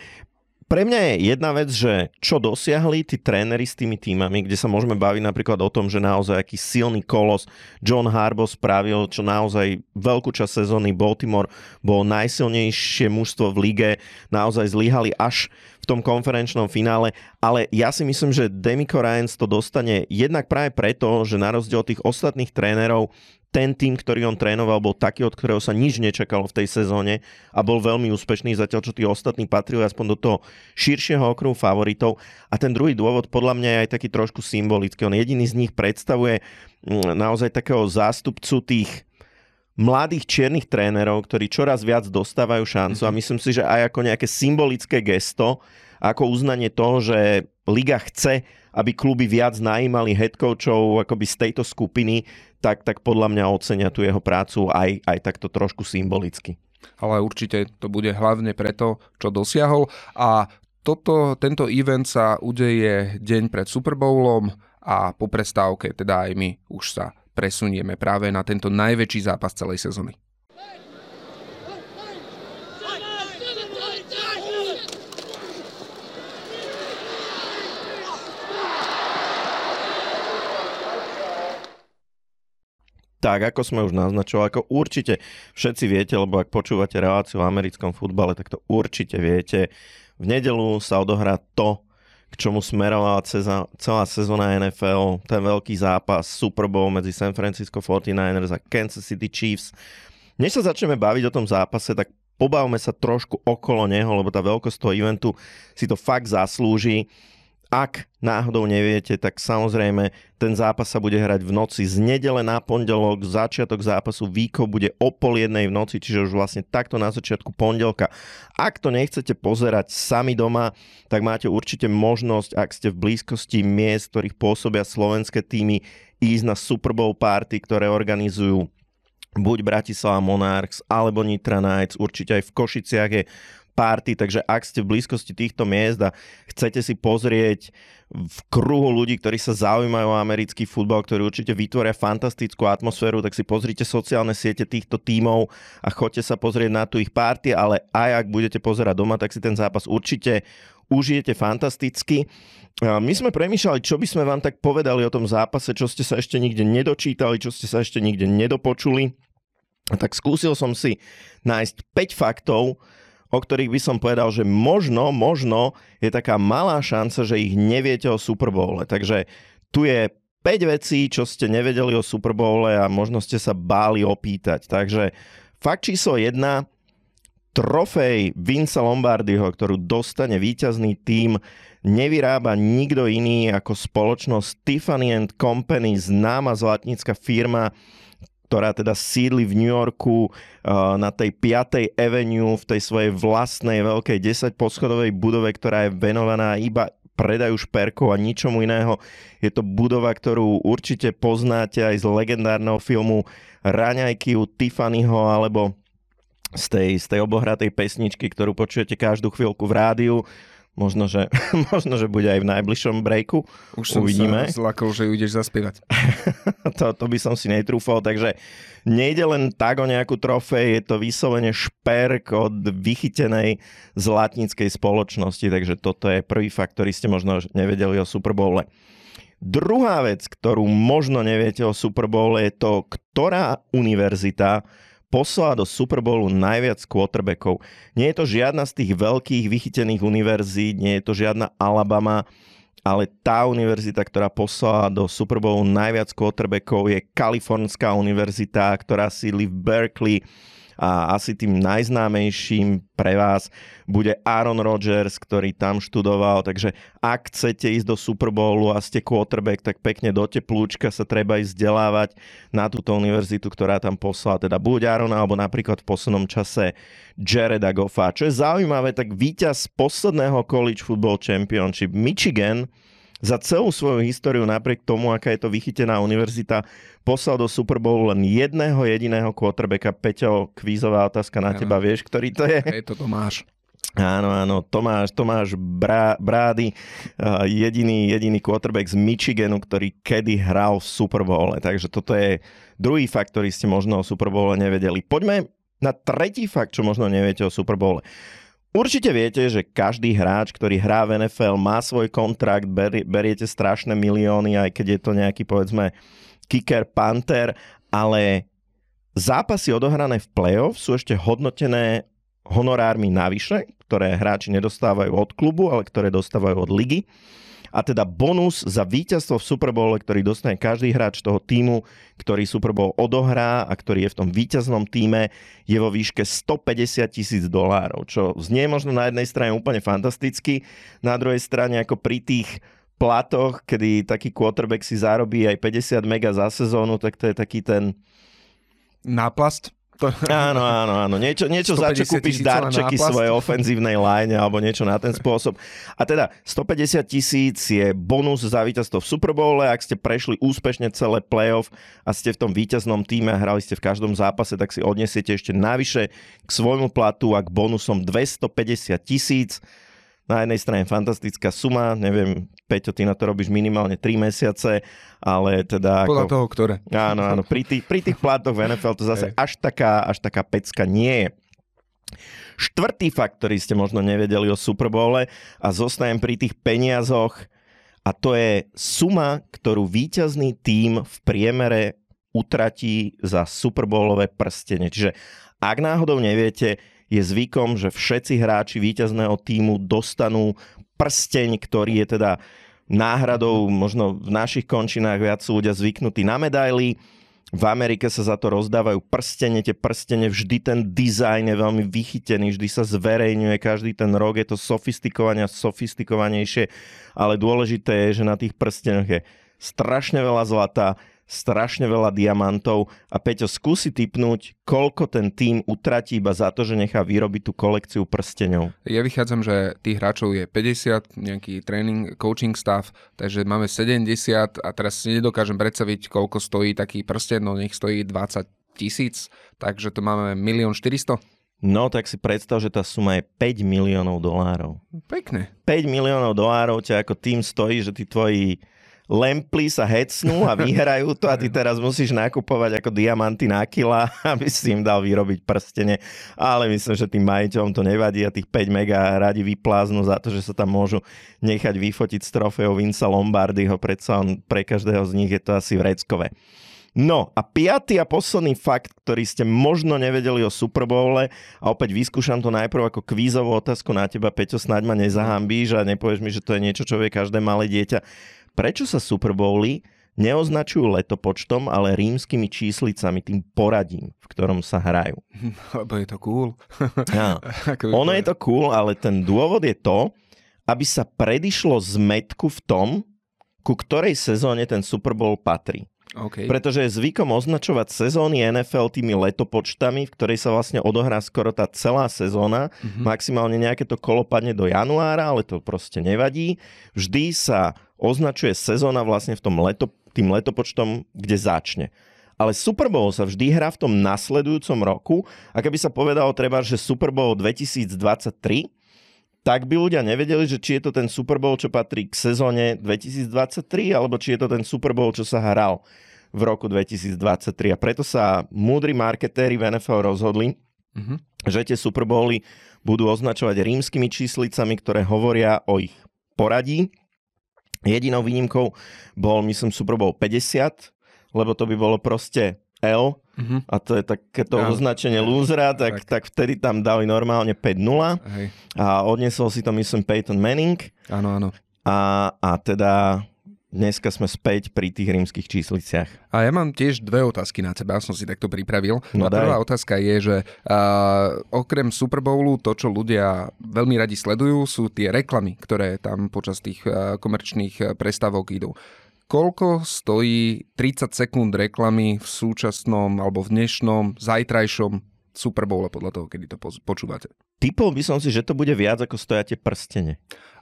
pre mňa je jedna vec, že čo dosiahli tí tréneri s tými týmami, kde sa môžeme baviť napríklad o tom, že naozaj aký silný kolos John Harbaugh spravil, čo naozaj veľkú časť sezóny Baltimore bolo najsilnejšie mužstvo v lige, naozaj zlyhali až v tom konferenčnom finále, ale ja si myslím, že Demico Ryans to dostane jednak práve preto, že na rozdiel od tých ostatných trénerov ten tým, ktorý on trénoval, bol taký, od ktorého sa nič nečakalo v tej sezóne a bol veľmi úspešný, zatiaľ čo tí ostatní patrili aspoň do toho širšieho okruhu favoritov. A ten druhý dôvod podľa mňa je aj taký trošku symbolický. On jediný z nich predstavuje mm, naozaj takého zástupcu tých mladých čiernych trénerov, ktorí čoraz viac dostávajú šancu a mhm. myslím si, že aj ako nejaké symbolické gesto, ako uznanie toho, že liga chce, aby kluby viac najímali head coachov akoby z tejto skupiny, tak, tak podľa mňa ocenia tú jeho prácu aj, aj takto trošku symbolicky. Ale určite to bude hlavne preto, čo dosiahol a toto, tento event sa udeje deň pred Super Bowlom a po prestávke teda aj my už sa presunieme práve na tento najväčší zápas celej sezóny. Tak, ako sme už naznačovali, ako určite všetci viete, lebo ak počúvate reláciu o americkom futbale, tak to určite viete. V nedelu sa odohrá to, k čomu smerovala ceza, celá sezóna NFL, ten veľký zápas Super Bowl medzi San Francisco 49ers a Kansas City Chiefs. Než sa začneme baviť o tom zápase, tak pobavme sa trošku okolo neho, lebo tá veľkosť toho eventu si to fakt zaslúži. Ak náhodou neviete, tak samozrejme ten zápas sa bude hrať v noci z nedele na pondelok, začiatok zápasu Víko bude o pol jednej v noci, čiže už vlastne takto na začiatku pondelka. Ak to nechcete pozerať sami doma, tak máte určite možnosť, ak ste v blízkosti miest, ktorých pôsobia slovenské týmy, ísť na Super Bowl party, ktoré organizujú buď Bratislava Monarchs alebo Nitra Knights, určite aj v Košiciach je party, takže ak ste v blízkosti týchto miest a chcete si pozrieť v kruhu ľudí, ktorí sa zaujímajú o americký futbal, ktorí určite vytvoria fantastickú atmosféru, tak si pozrite sociálne siete týchto tímov a choďte sa pozrieť na tú ich party, ale aj ak budete pozerať doma, tak si ten zápas určite užijete fantasticky. My sme premýšľali, čo by sme vám tak povedali o tom zápase, čo ste sa ešte nikde nedočítali, čo ste sa ešte nikde nedopočuli. Tak skúsil som si nájsť 5 faktov, o ktorých by som povedal, že možno, možno je taká malá šanca, že ich neviete o Super Bowle. Takže tu je 5 vecí, čo ste nevedeli o Super Bowle a možno ste sa báli opýtať. Takže fakt číslo 1, trofej Vince Lombardiho, ktorú dostane víťazný tím, nevyrába nikto iný ako spoločnosť Tiffany and Company, známa zlatnícka firma, ktorá teda sídli v New Yorku uh, na tej 5. Avenue v tej svojej vlastnej veľkej 10 poschodovej budove, ktorá je venovaná iba predaju šperkov a ničomu iného. Je to budova, ktorú určite poznáte aj z legendárneho filmu Raňajky u Tiffanyho alebo z tej, z tej obohratej pesničky, ktorú počujete každú chvíľku v rádiu. Možno že, [laughs] možno, že bude aj v najbližšom breaku. Už som Uvidíme. sa zlakol, že ideš zaspievať. [laughs] to, to by som si netrúfal, takže nejde len tak o nejakú trofej, je to vyslovene šperk od vychytenej zlatníckej spoločnosti, takže toto je prvý fakt, ktorý ste možno nevedeli o Super Bowle. Druhá vec, ktorú možno neviete o Super Bowle, je to, ktorá univerzita poslala do Super Bowlu najviac quarterbackov. Nie je to žiadna z tých veľkých vychytených univerzít, nie je to žiadna Alabama, ale tá univerzita, ktorá poslala do Super Bowlu najviac quarterbackov je Kalifornská univerzita, ktorá sídli v Berkeley a asi tým najznámejším pre vás bude Aaron Rodgers, ktorý tam študoval, takže ak chcete ísť do Super Bowlu a ste quarterback, tak pekne do teplúčka sa treba ísť vzdelávať na túto univerzitu, ktorá tam poslala teda buď Aaron, alebo napríklad v poslednom čase Jareda Goffa. Čo je zaujímavé, tak víťaz posledného College Football Championship Michigan za celú svoju históriu, napriek tomu, aká je to vychytená univerzita, poslal do Super Bowlu len jedného jediného quarterbacka. Peťo, kvízová otázka na teba, vieš, ktorý to je? Je to Tomáš. Áno, áno, Tomáš, Tomáš Brá, Brády, uh, jediný, jediný quarterback z Michiganu, ktorý kedy hral v Super Bowle. Takže toto je druhý fakt, ktorý ste možno o Super Bowle nevedeli. Poďme na tretí fakt, čo možno neviete o Super Bowle. Určite viete, že každý hráč, ktorý hrá v NFL, má svoj kontrakt, beri, beriete strašné milióny, aj keď je to nejaký, povedzme, kicker, panter, ale zápasy odohrané v playoff sú ešte hodnotené honorármi navyše, ktoré hráči nedostávajú od klubu, ale ktoré dostávajú od ligy a teda bonus za víťazstvo v Super Bowl, ktorý dostane každý hráč toho týmu, ktorý Super Bowl odohrá a ktorý je v tom víťaznom týme, je vo výške 150 tisíc dolárov, čo znie možno na jednej strane úplne fantasticky, na druhej strane ako pri tých platoch, kedy taký quarterback si zarobí aj 50 mega za sezónu, tak to je taký ten... Náplast? To... Áno, áno, áno. Niečo, niečo za čo kúpiš darčeky svojej ofenzívnej line alebo niečo na ten spôsob. A teda 150 tisíc je bonus za víťazstvo v Super Bowle. Ak ste prešli úspešne celé playoff a ste v tom víťaznom týme a hrali ste v každom zápase, tak si odnesiete ešte navyše k svojmu platu a k bonusom 250 tisíc na jednej strane fantastická suma, neviem, Peťo, ty na to robíš minimálne 3 mesiace, ale teda... Podľa ako, toho, ktoré. Áno, áno, pri tých, pri tých plátoch v NFL to zase až taká, až taká pecka nie je. Štvrtý fakt, ktorý ste možno nevedeli o Super Bowle a zostajem pri tých peniazoch a to je suma, ktorú víťazný tím v priemere utratí za Super Bowlové prstenie. Čiže ak náhodou neviete, je zvykom, že všetci hráči víťazného týmu dostanú prsteň, ktorý je teda náhradou, možno v našich končinách viac sú ľudia zvyknutí na medaily. V Amerike sa za to rozdávajú prstene, tie prstene, vždy ten dizajn je veľmi vychytený, vždy sa zverejňuje, každý ten rok je to sofistikované a sofistikovanejšie, ale dôležité je, že na tých prstenoch je strašne veľa zlata, strašne veľa diamantov a Peťo skúsi typnúť, koľko ten tým utratí iba za to, že nechá vyrobiť tú kolekciu prsteňov. Ja vychádzam, že tých hráčov je 50, nejaký tréning, coaching staff, takže máme 70 a teraz si nedokážem predstaviť, koľko stojí taký prsten, no nech stojí 20 tisíc, takže to máme 1 400 No tak si predstav, že tá suma je 5 miliónov dolárov. Pekne. 5 miliónov dolárov ťa ako tým stojí, že tí tvoji lemply sa hecnú a vyhrajú to a ty [laughs] teraz musíš nakupovať ako diamanty na kila, [laughs] aby si im dal vyrobiť prstene. Ale myslím, že tým majiteľom to nevadí a tých 5 mega radi vypláznú za to, že sa tam môžu nechať vyfotiť s trofeou Vinca Lombardyho, predsa on pre každého z nich je to asi vreckové. No a piatý a posledný fakt, ktorý ste možno nevedeli o Super Bowle a opäť vyskúšam to najprv ako kvízovú otázku na teba, Peťo, snáď ma nezahambíš a nepovieš mi, že to je niečo, čo vie každé malé dieťa prečo sa Super Bowly neoznačujú letopočtom, ale rímskymi číslicami, tým poradím, v ktorom sa hrajú. [laughs] Lebo je to cool. Ja. [laughs] ono je to cool, ale ten dôvod je to, aby sa predišlo zmetku v tom, ku ktorej sezóne ten Super Bowl patrí. Okay. Pretože je zvykom označovať sezóny NFL tými letopočtami, v ktorej sa vlastne odohrá skoro tá celá sezóna. Mm-hmm. Maximálne nejaké to kolo padne do januára, ale to proste nevadí. Vždy sa označuje sezóna vlastne v tom leto, tým letopočtom, kde začne. Ale Super Bowl sa vždy hrá v tom nasledujúcom roku a keby sa povedalo treba, že Super Bowl 2023, tak by ľudia nevedeli, že či je to ten Super Bowl, čo patrí k sezóne 2023, alebo či je to ten Super Bowl, čo sa hral v roku 2023. A preto sa múdri marketéri v NFL rozhodli, mm-hmm. že tie Super Bowly budú označovať rímskymi číslicami, ktoré hovoria o ich poradí Jedinou výnimkou bol, myslím, Super Bowl 50, lebo to by bolo proste L uh-huh. a to je takéto ja. označenie lúzra, tak, tak. tak vtedy tam dali normálne 5-0 Hej. a odnesol si to, myslím, Peyton Manning. Áno, áno. A, a teda dneska sme späť pri tých rímskych čísliciach. A ja mám tiež dve otázky na teba, som si takto pripravil. No a prvá otázka je, že uh, okrem Super Bowlu to, čo ľudia veľmi radi sledujú, sú tie reklamy, ktoré tam počas tých uh, komerčných prestavok idú. Koľko stojí 30 sekúnd reklamy v súčasnom alebo v dnešnom, zajtrajšom Super Bowl podľa toho, kedy to počúvate? Typol by som si, že to bude viac ako stoja tie prstene.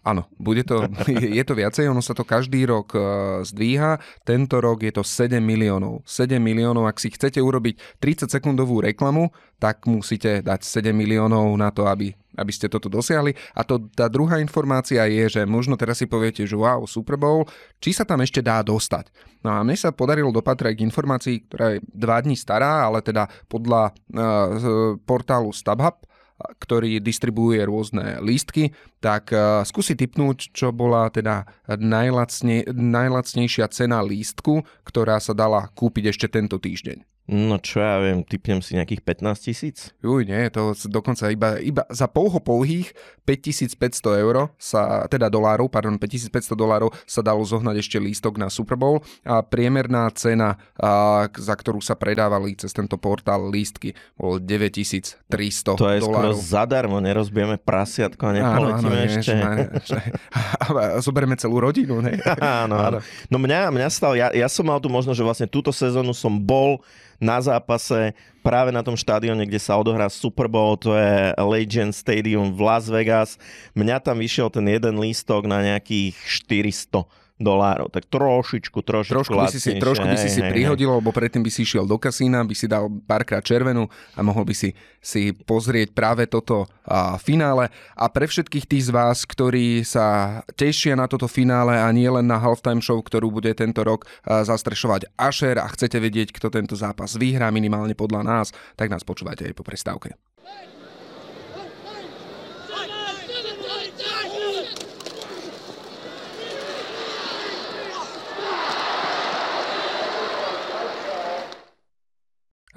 Áno, bude to, [laughs] je to viacej, ono sa to každý rok uh, zdvíha. Tento rok je to 7 miliónov. 7 miliónov, ak si chcete urobiť 30 sekundovú reklamu, tak musíte dať 7 miliónov na to, aby, aby ste toto dosiahli. A to, tá druhá informácia je, že možno teraz si poviete, že wow, Super Bowl, či sa tam ešte dá dostať. No a mne sa podarilo dopatrať k informácii, ktorá je 2 dní stará, ale teda podľa uh, portálu StubHub, ktorý distribuuje rôzne lístky, tak uh, skúsi typnúť, čo bola teda najlacne, najlacnejšia cena lístku, ktorá sa dala kúpiť ešte tento týždeň. No čo ja viem, typnem si nejakých 15 tisíc? Uj, nie, to dokonca iba, iba za pouho pouhých 5500 eur sa, teda dolárov, pardon, 5500 dolárov sa dalo zohnať ešte lístok na Super Bowl a priemerná cena, a, za ktorú sa predávali cez tento portál lístky, bol 9300 dolárov. To je skoro zadarmo, nerozbijeme prasiatko a nepoletíme áno, áno, ešte. Nie, že, a zoberieme celú rodinu, ne? [laughs] áno, áno. No mňa, mňa stal, ja, ja som mal tu možno, že vlastne túto sezónu som bol na zápase práve na tom štádione, kde sa odohrá Super Bowl, to je Legend Stadium v Las Vegas. Mňa tam vyšiel ten jeden lístok na nejakých 400 dolárov, tak trošičku, trošičku trošku by si, si, trošku by si hej, si hej, prihodil, hej. lebo predtým by si išiel do kasína, by si dal párkrát červenú a mohol by si, si pozrieť práve toto a, finále. A pre všetkých tých z vás, ktorí sa tešia na toto finále a nie len na halftime show, ktorú bude tento rok a, zastrešovať Asher a chcete vedieť, kto tento zápas vyhrá minimálne podľa nás, tak nás počúvajte aj po prestávke.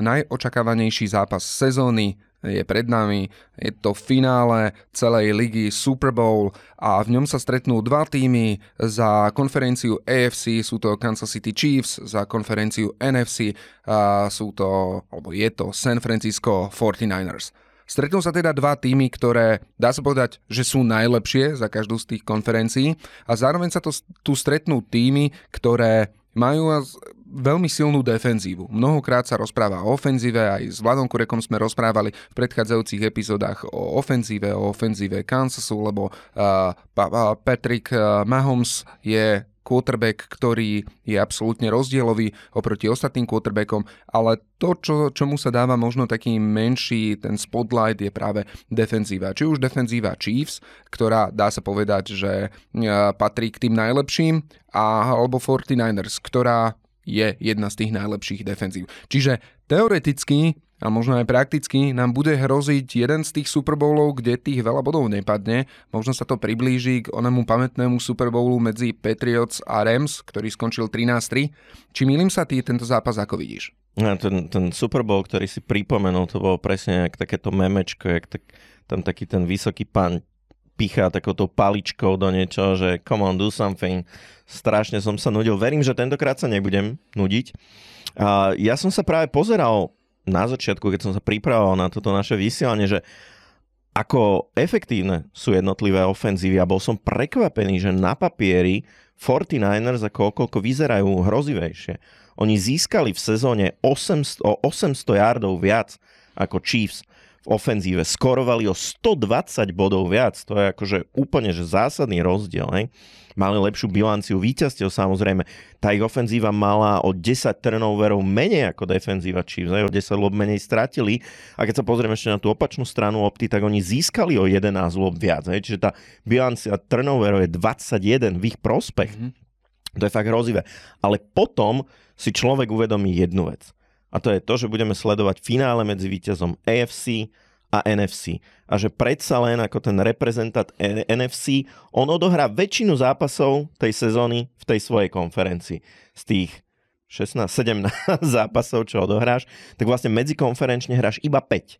Najočakávanejší zápas sezóny je pred nami. Je to finále celej ligy Super Bowl a v ňom sa stretnú dva týmy za konferenciu AFC, sú to Kansas City Chiefs, za konferenciu NFC a sú to, alebo je to San Francisco 49ers. Stretnú sa teda dva týmy, ktoré dá sa povedať, že sú najlepšie za každú z tých konferencií a zároveň sa to, tu stretnú týmy, ktoré majú veľmi silnú defenzívu. Mnohokrát sa rozpráva o ofenzíve, aj s Vladom Kurekom sme rozprávali v predchádzajúcich epizódach o ofenzíve, o ofenzíve Kansasu, lebo uh, Patrick Mahomes je quarterback, ktorý je absolútne rozdielový oproti ostatným quarterbackom, ale to, čo, čomu sa dáva možno taký menší ten spotlight je práve defenzíva. Či už defenzíva Chiefs, ktorá dá sa povedať, že patrí k tým najlepším, a, alebo 49ers, ktorá je jedna z tých najlepších defenzív. Čiže teoreticky a možno aj prakticky nám bude hroziť jeden z tých Super Bowlov, kde tých veľa bodov nepadne. Možno sa to priblíži k onemu pamätnému Super Bowlu medzi Patriots a Rams, ktorý skončil 13-3. Či milím sa ty tento zápas, ako vidíš? Ja, ten, ten Super Bowl, ktorý si pripomenul, to bolo presne jak takéto memečko, jak tak, tam taký ten vysoký pán pichá takouto paličkou do niečo, že come on, do something. Strašne som sa nudil. Verím, že tentokrát sa nebudem nudiť. A ja som sa práve pozeral na začiatku, keď som sa pripravoval na toto naše vysielanie, že ako efektívne sú jednotlivé ofenzívy a bol som prekvapený, že na papieri 49ers ako koľko vyzerajú hrozivejšie. Oni získali v sezóne 800, o 800 yardov viac ako Chiefs v ofenzíve. Skorovali o 120 bodov viac. To je akože úplne že zásadný rozdiel. Hej? Mali lepšiu bilanciu víťazstiev samozrejme. Tá ich ofenzíva mala o 10 turnoverov menej ako defenzíva Chiefs. Hej? O 10 lob menej stratili. A keď sa pozrieme ešte na tú opačnú stranu opty, tak oni získali o 11 lob viac. Hej? Čiže tá bilancia turnoverov je 21 v ich prospech. Mm-hmm. To je fakt hrozivé. Ale potom si človek uvedomí jednu vec a to je to, že budeme sledovať finále medzi víťazom AFC a NFC. A že predsa len ako ten reprezentant NFC, on odohrá väčšinu zápasov tej sezóny v tej svojej konferencii. Z tých 16, 17 [laughs] zápasov, čo odohráš, tak vlastne medzikonferenčne hráš iba 5.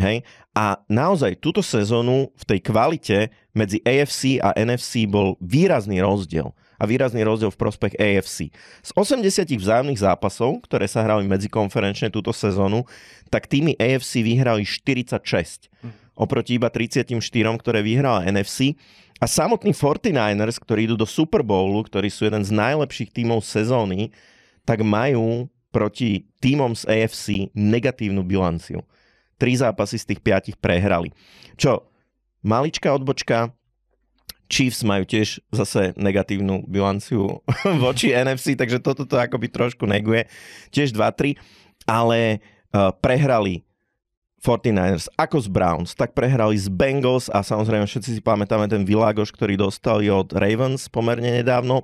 Hej? A naozaj túto sezónu v tej kvalite medzi AFC a NFC bol výrazný rozdiel. A výrazný rozdiel v prospech AFC. Z 80 vzájomných zápasov, ktoré sa hrali medzikonferenčne túto sezónu, tak týmy AFC vyhrali 46 oproti iba 34, ktoré vyhrala NFC. A samotní 49ers, ktorí idú do Super Bowlu, ktorí sú jeden z najlepších tímov sezóny, tak majú proti týmom z AFC negatívnu bilanciu. Tri zápasy z tých piatich prehrali. Čo, maličká odbočka, Chiefs majú tiež zase negatívnu bilanciu [laughs] voči NFC, takže toto to akoby trošku neguje. Tiež 2-3, ale uh, prehrali 49ers ako z Browns, tak prehrali z Bengals a samozrejme všetci si pamätáme ten Világoš, ktorý dostali od Ravens pomerne nedávno.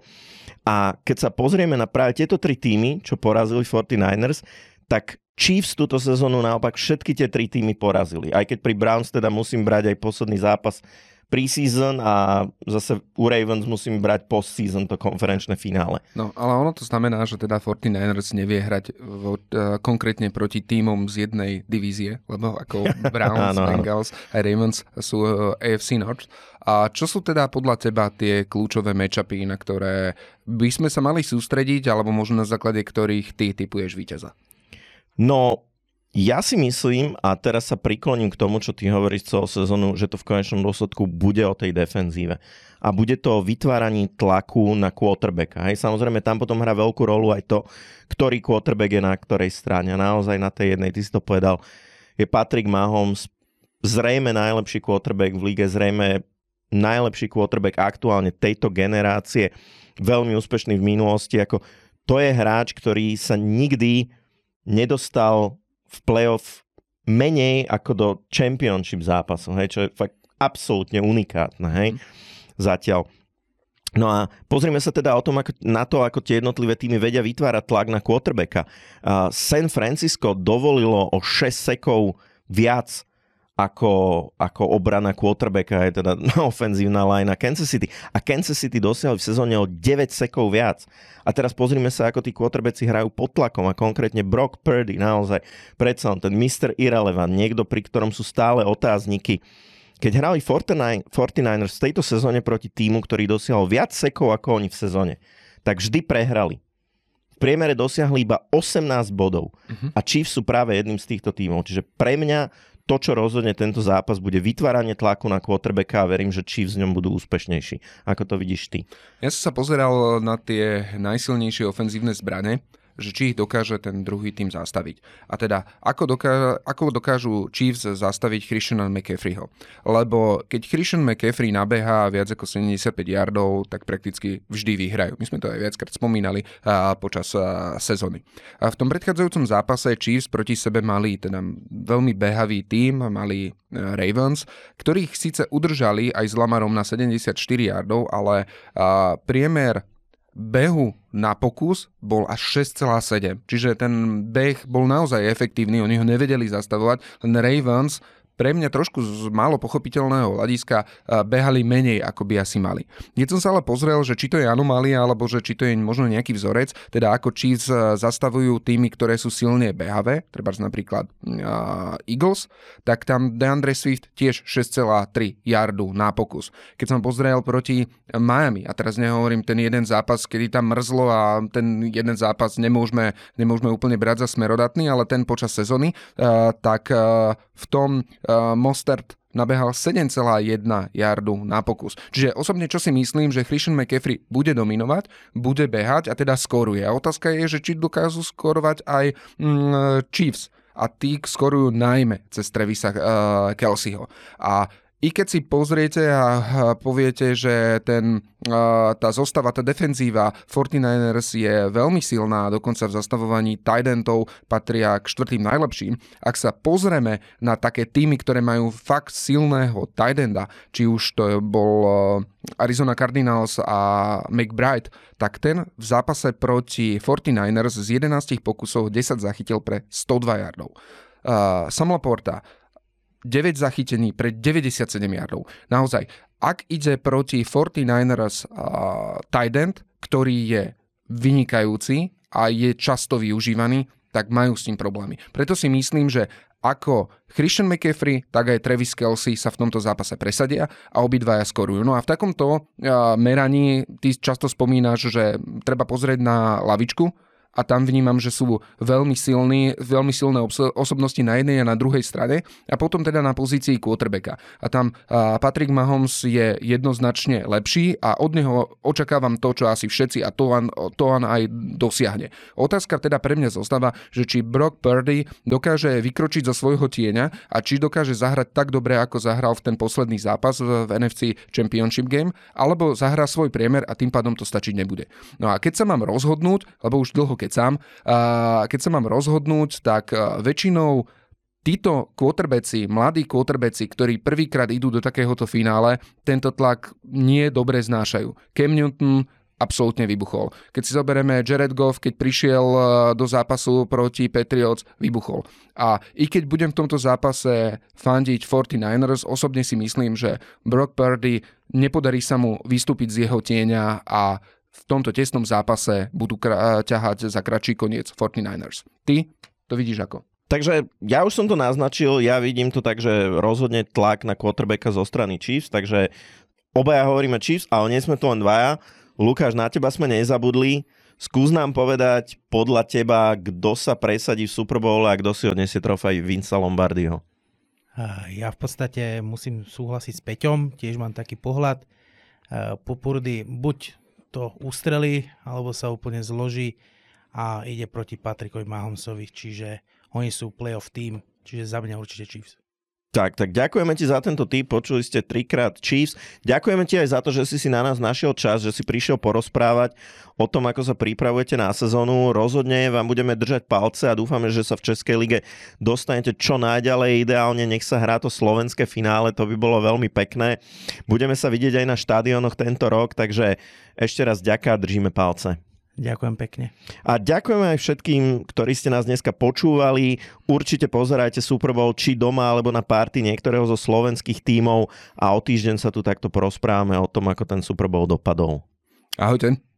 A keď sa pozrieme na práve tieto tri týmy, čo porazili 49ers, tak Chiefs túto sezónu naopak všetky tie tri týmy porazili. Aj keď pri Browns teda musím brať aj posledný zápas preseason a zase u Ravens musím brať postseason to konferenčné finále. No, ale ono to znamená, že teda 49ers nevie hrať vo, uh, konkrétne proti týmom z jednej divízie, lebo ako [laughs] Browns, áno, Bengals a Ravens sú uh, e, AFC North. A čo sú teda podľa teba tie kľúčové matchupy, na ktoré by sme sa mali sústrediť, alebo možno na základe ktorých ty typuješ víťaza? No, ja si myslím, a teraz sa prikloním k tomu, čo ty hovoríš celú sezónu, že to v konečnom dôsledku bude o tej defenzíve. A bude to o vytváraní tlaku na quarterbacka. Hej, samozrejme, tam potom hrá veľkú rolu aj to, ktorý quarterback je na ktorej strane. Naozaj na tej jednej, ty si to povedal, je Patrick Mahomes zrejme najlepší quarterback v lige, zrejme najlepší quarterback aktuálne tejto generácie, veľmi úspešný v minulosti. Ako, to je hráč, ktorý sa nikdy nedostal v playoff menej ako do championship zápasu, hej, čo je fakt absolútne unikátne, hej, zatiaľ. No a pozrieme sa teda o tom, ako, na to, ako tie jednotlivé týmy vedia vytvárať tlak na quarterbacka. Uh, San Francisco dovolilo o 6 sekov viac ako, ako obrana quarterbacka, je teda [laughs] ofenzívna line Kansas City. A Kansas City dosiahli v sezóne o 9 sekov viac. A teraz pozrime sa, ako tí quarterbacki hrajú pod tlakom a konkrétne Brock Purdy, naozaj predsa ten Mr. Irrelevant, niekto, pri ktorom sú stále otázniky. Keď hrali 49, ers v tejto sezóne proti týmu, ktorý dosiahol viac sekov ako oni v sezóne, tak vždy prehrali. V priemere dosiahli iba 18 bodov. Uh-huh. A Chiefs sú práve jedným z týchto tímov. Čiže pre mňa to, čo rozhodne tento zápas, bude vytváranie tlaku na quarterbacka a verím, že Chiefs v ňom budú úspešnejší. Ako to vidíš ty? Ja som sa pozeral na tie najsilnejšie ofenzívne zbrane že či ich dokáže ten druhý tým zastaviť. A teda, ako, doká- ako dokážu Chiefs zastaviť Christiana McCaffreyho. Lebo keď Christian McCaffrey nabeha viac ako 75 yardov, tak prakticky vždy vyhrajú. My sme to aj viackrát spomínali a, počas a, sezóny. A v tom predchádzajúcom zápase Chiefs proti sebe mali teda veľmi behavý tým, mali e, Ravens, ktorých síce udržali aj s Lamarom na 74 yardov, ale a, priemer behu na pokus bol až 6,7. Čiže ten beh bol naozaj efektívny, oni ho nevedeli zastavovať, len Ravens pre mňa trošku z málo pochopiteľného hľadiska behali menej, ako by asi mali. Keď som sa ale pozrel, že či to je anomália, alebo že či to je možno nejaký vzorec, teda ako Chiefs zastavujú týmy, ktoré sú silne behavé, treba napríklad uh, Eagles, tak tam DeAndre Swift tiež 6,3 yardu na pokus. Keď som pozrel proti Miami, a teraz nehovorím ten jeden zápas, kedy tam mrzlo a ten jeden zápas nemôžeme, nemôžeme úplne brať za smerodatný, ale ten počas sezóny, uh, tak uh, v tom uh, Mostert nabehal 7,1 yardu na pokus. Čiže osobne čo si myslím, že Christian McCaffrey bude dominovať, bude behať a teda skoruje. A otázka je, že či dokážu skorovať aj mm, Chiefs a tí skorujú najmä cez Trevisa uh, Kelseyho. A i keď si pozriete a poviete, že ten, tá zostava, tá defenzíva 49ers je veľmi silná, dokonca v zastavovaní Tidentov patria k štvrtým najlepším. Ak sa pozrieme na také týmy, ktoré majú fakt silného Tidenda, či už to bol Arizona Cardinals a McBride, tak ten v zápase proti 49ers z 11 pokusov 10 zachytil pre 102 yardov. Uh, Sam Laporta 9 zachytení pre 97 yardov. Naozaj, ak ide proti 49ers uh, tight ktorý je vynikajúci a je často využívaný, tak majú s tým problémy. Preto si myslím, že ako Christian McCaffrey, tak aj Travis Kelsey sa v tomto zápase presadia a obidvaja skorujú. No a v takomto uh, meraní ty často spomínaš, že treba pozrieť na lavičku, a tam vnímam, že sú veľmi silní, veľmi silné osobnosti na jednej a na druhej strane a potom teda na pozícii quarterbacka. A tam Patrick Mahomes je jednoznačne lepší a od neho očakávam to, čo asi všetci a to on, aj dosiahne. Otázka teda pre mňa zostáva, že či Brock Purdy dokáže vykročiť zo svojho tieňa a či dokáže zahrať tak dobre, ako zahral v ten posledný zápas v NFC Championship Game, alebo zahrá svoj priemer a tým pádom to stačiť nebude. No a keď sa mám rozhodnúť, lebo už dlho kecám. Keď sa mám rozhodnúť, tak väčšinou títo quarterbacki, mladí quarterbacki, ktorí prvýkrát idú do takéhoto finále, tento tlak nie dobre znášajú. Cam Newton absolútne vybuchol. Keď si zoberieme Jared Goff, keď prišiel do zápasu proti Patriots, vybuchol. A i keď budem v tomto zápase fandiť 49ers, osobne si myslím, že Brock Purdy nepodarí sa mu vystúpiť z jeho tieňa a v tomto tesnom zápase budú kra- ťahať za kratší koniec 49ers. Ty to vidíš ako? Takže ja už som to naznačil, ja vidím to tak, že rozhodne tlak na quarterbacka zo strany Chiefs, takže obaja hovoríme Chiefs, ale nie sme tu len dvaja. Lukáš, na teba sme nezabudli. Skús nám povedať podľa teba, kto sa presadí v Super Bowl a kto si odniesie trofaj Vinca Lombardiho. Ja v podstate musím súhlasiť s Peťom, tiež mám taký pohľad. Pupurdy buď to ustrelí, alebo sa úplne zloží a ide proti Patrikovi Mahomsovi, čiže oni sú playoff team, čiže za mňa určite Chiefs. Tak, tak ďakujeme ti za tento tip, počuli ste trikrát Chiefs. Ďakujeme ti aj za to, že si si na nás našiel čas, že si prišiel porozprávať o tom, ako sa pripravujete na sezónu. Rozhodne vám budeme držať palce a dúfame, že sa v Českej lige dostanete čo najďalej. Ideálne nech sa hrá to slovenské finále, to by bolo veľmi pekné. Budeme sa vidieť aj na štádionoch tento rok, takže ešte raz ďaká, držíme palce. Ďakujem pekne. A ďakujeme aj všetkým, ktorí ste nás dneska počúvali. Určite pozerajte Super Bowl či doma alebo na párty niektorého zo slovenských tímov a o týždeň sa tu takto porozprávame o tom, ako ten Super Bowl dopadol. Ahojte.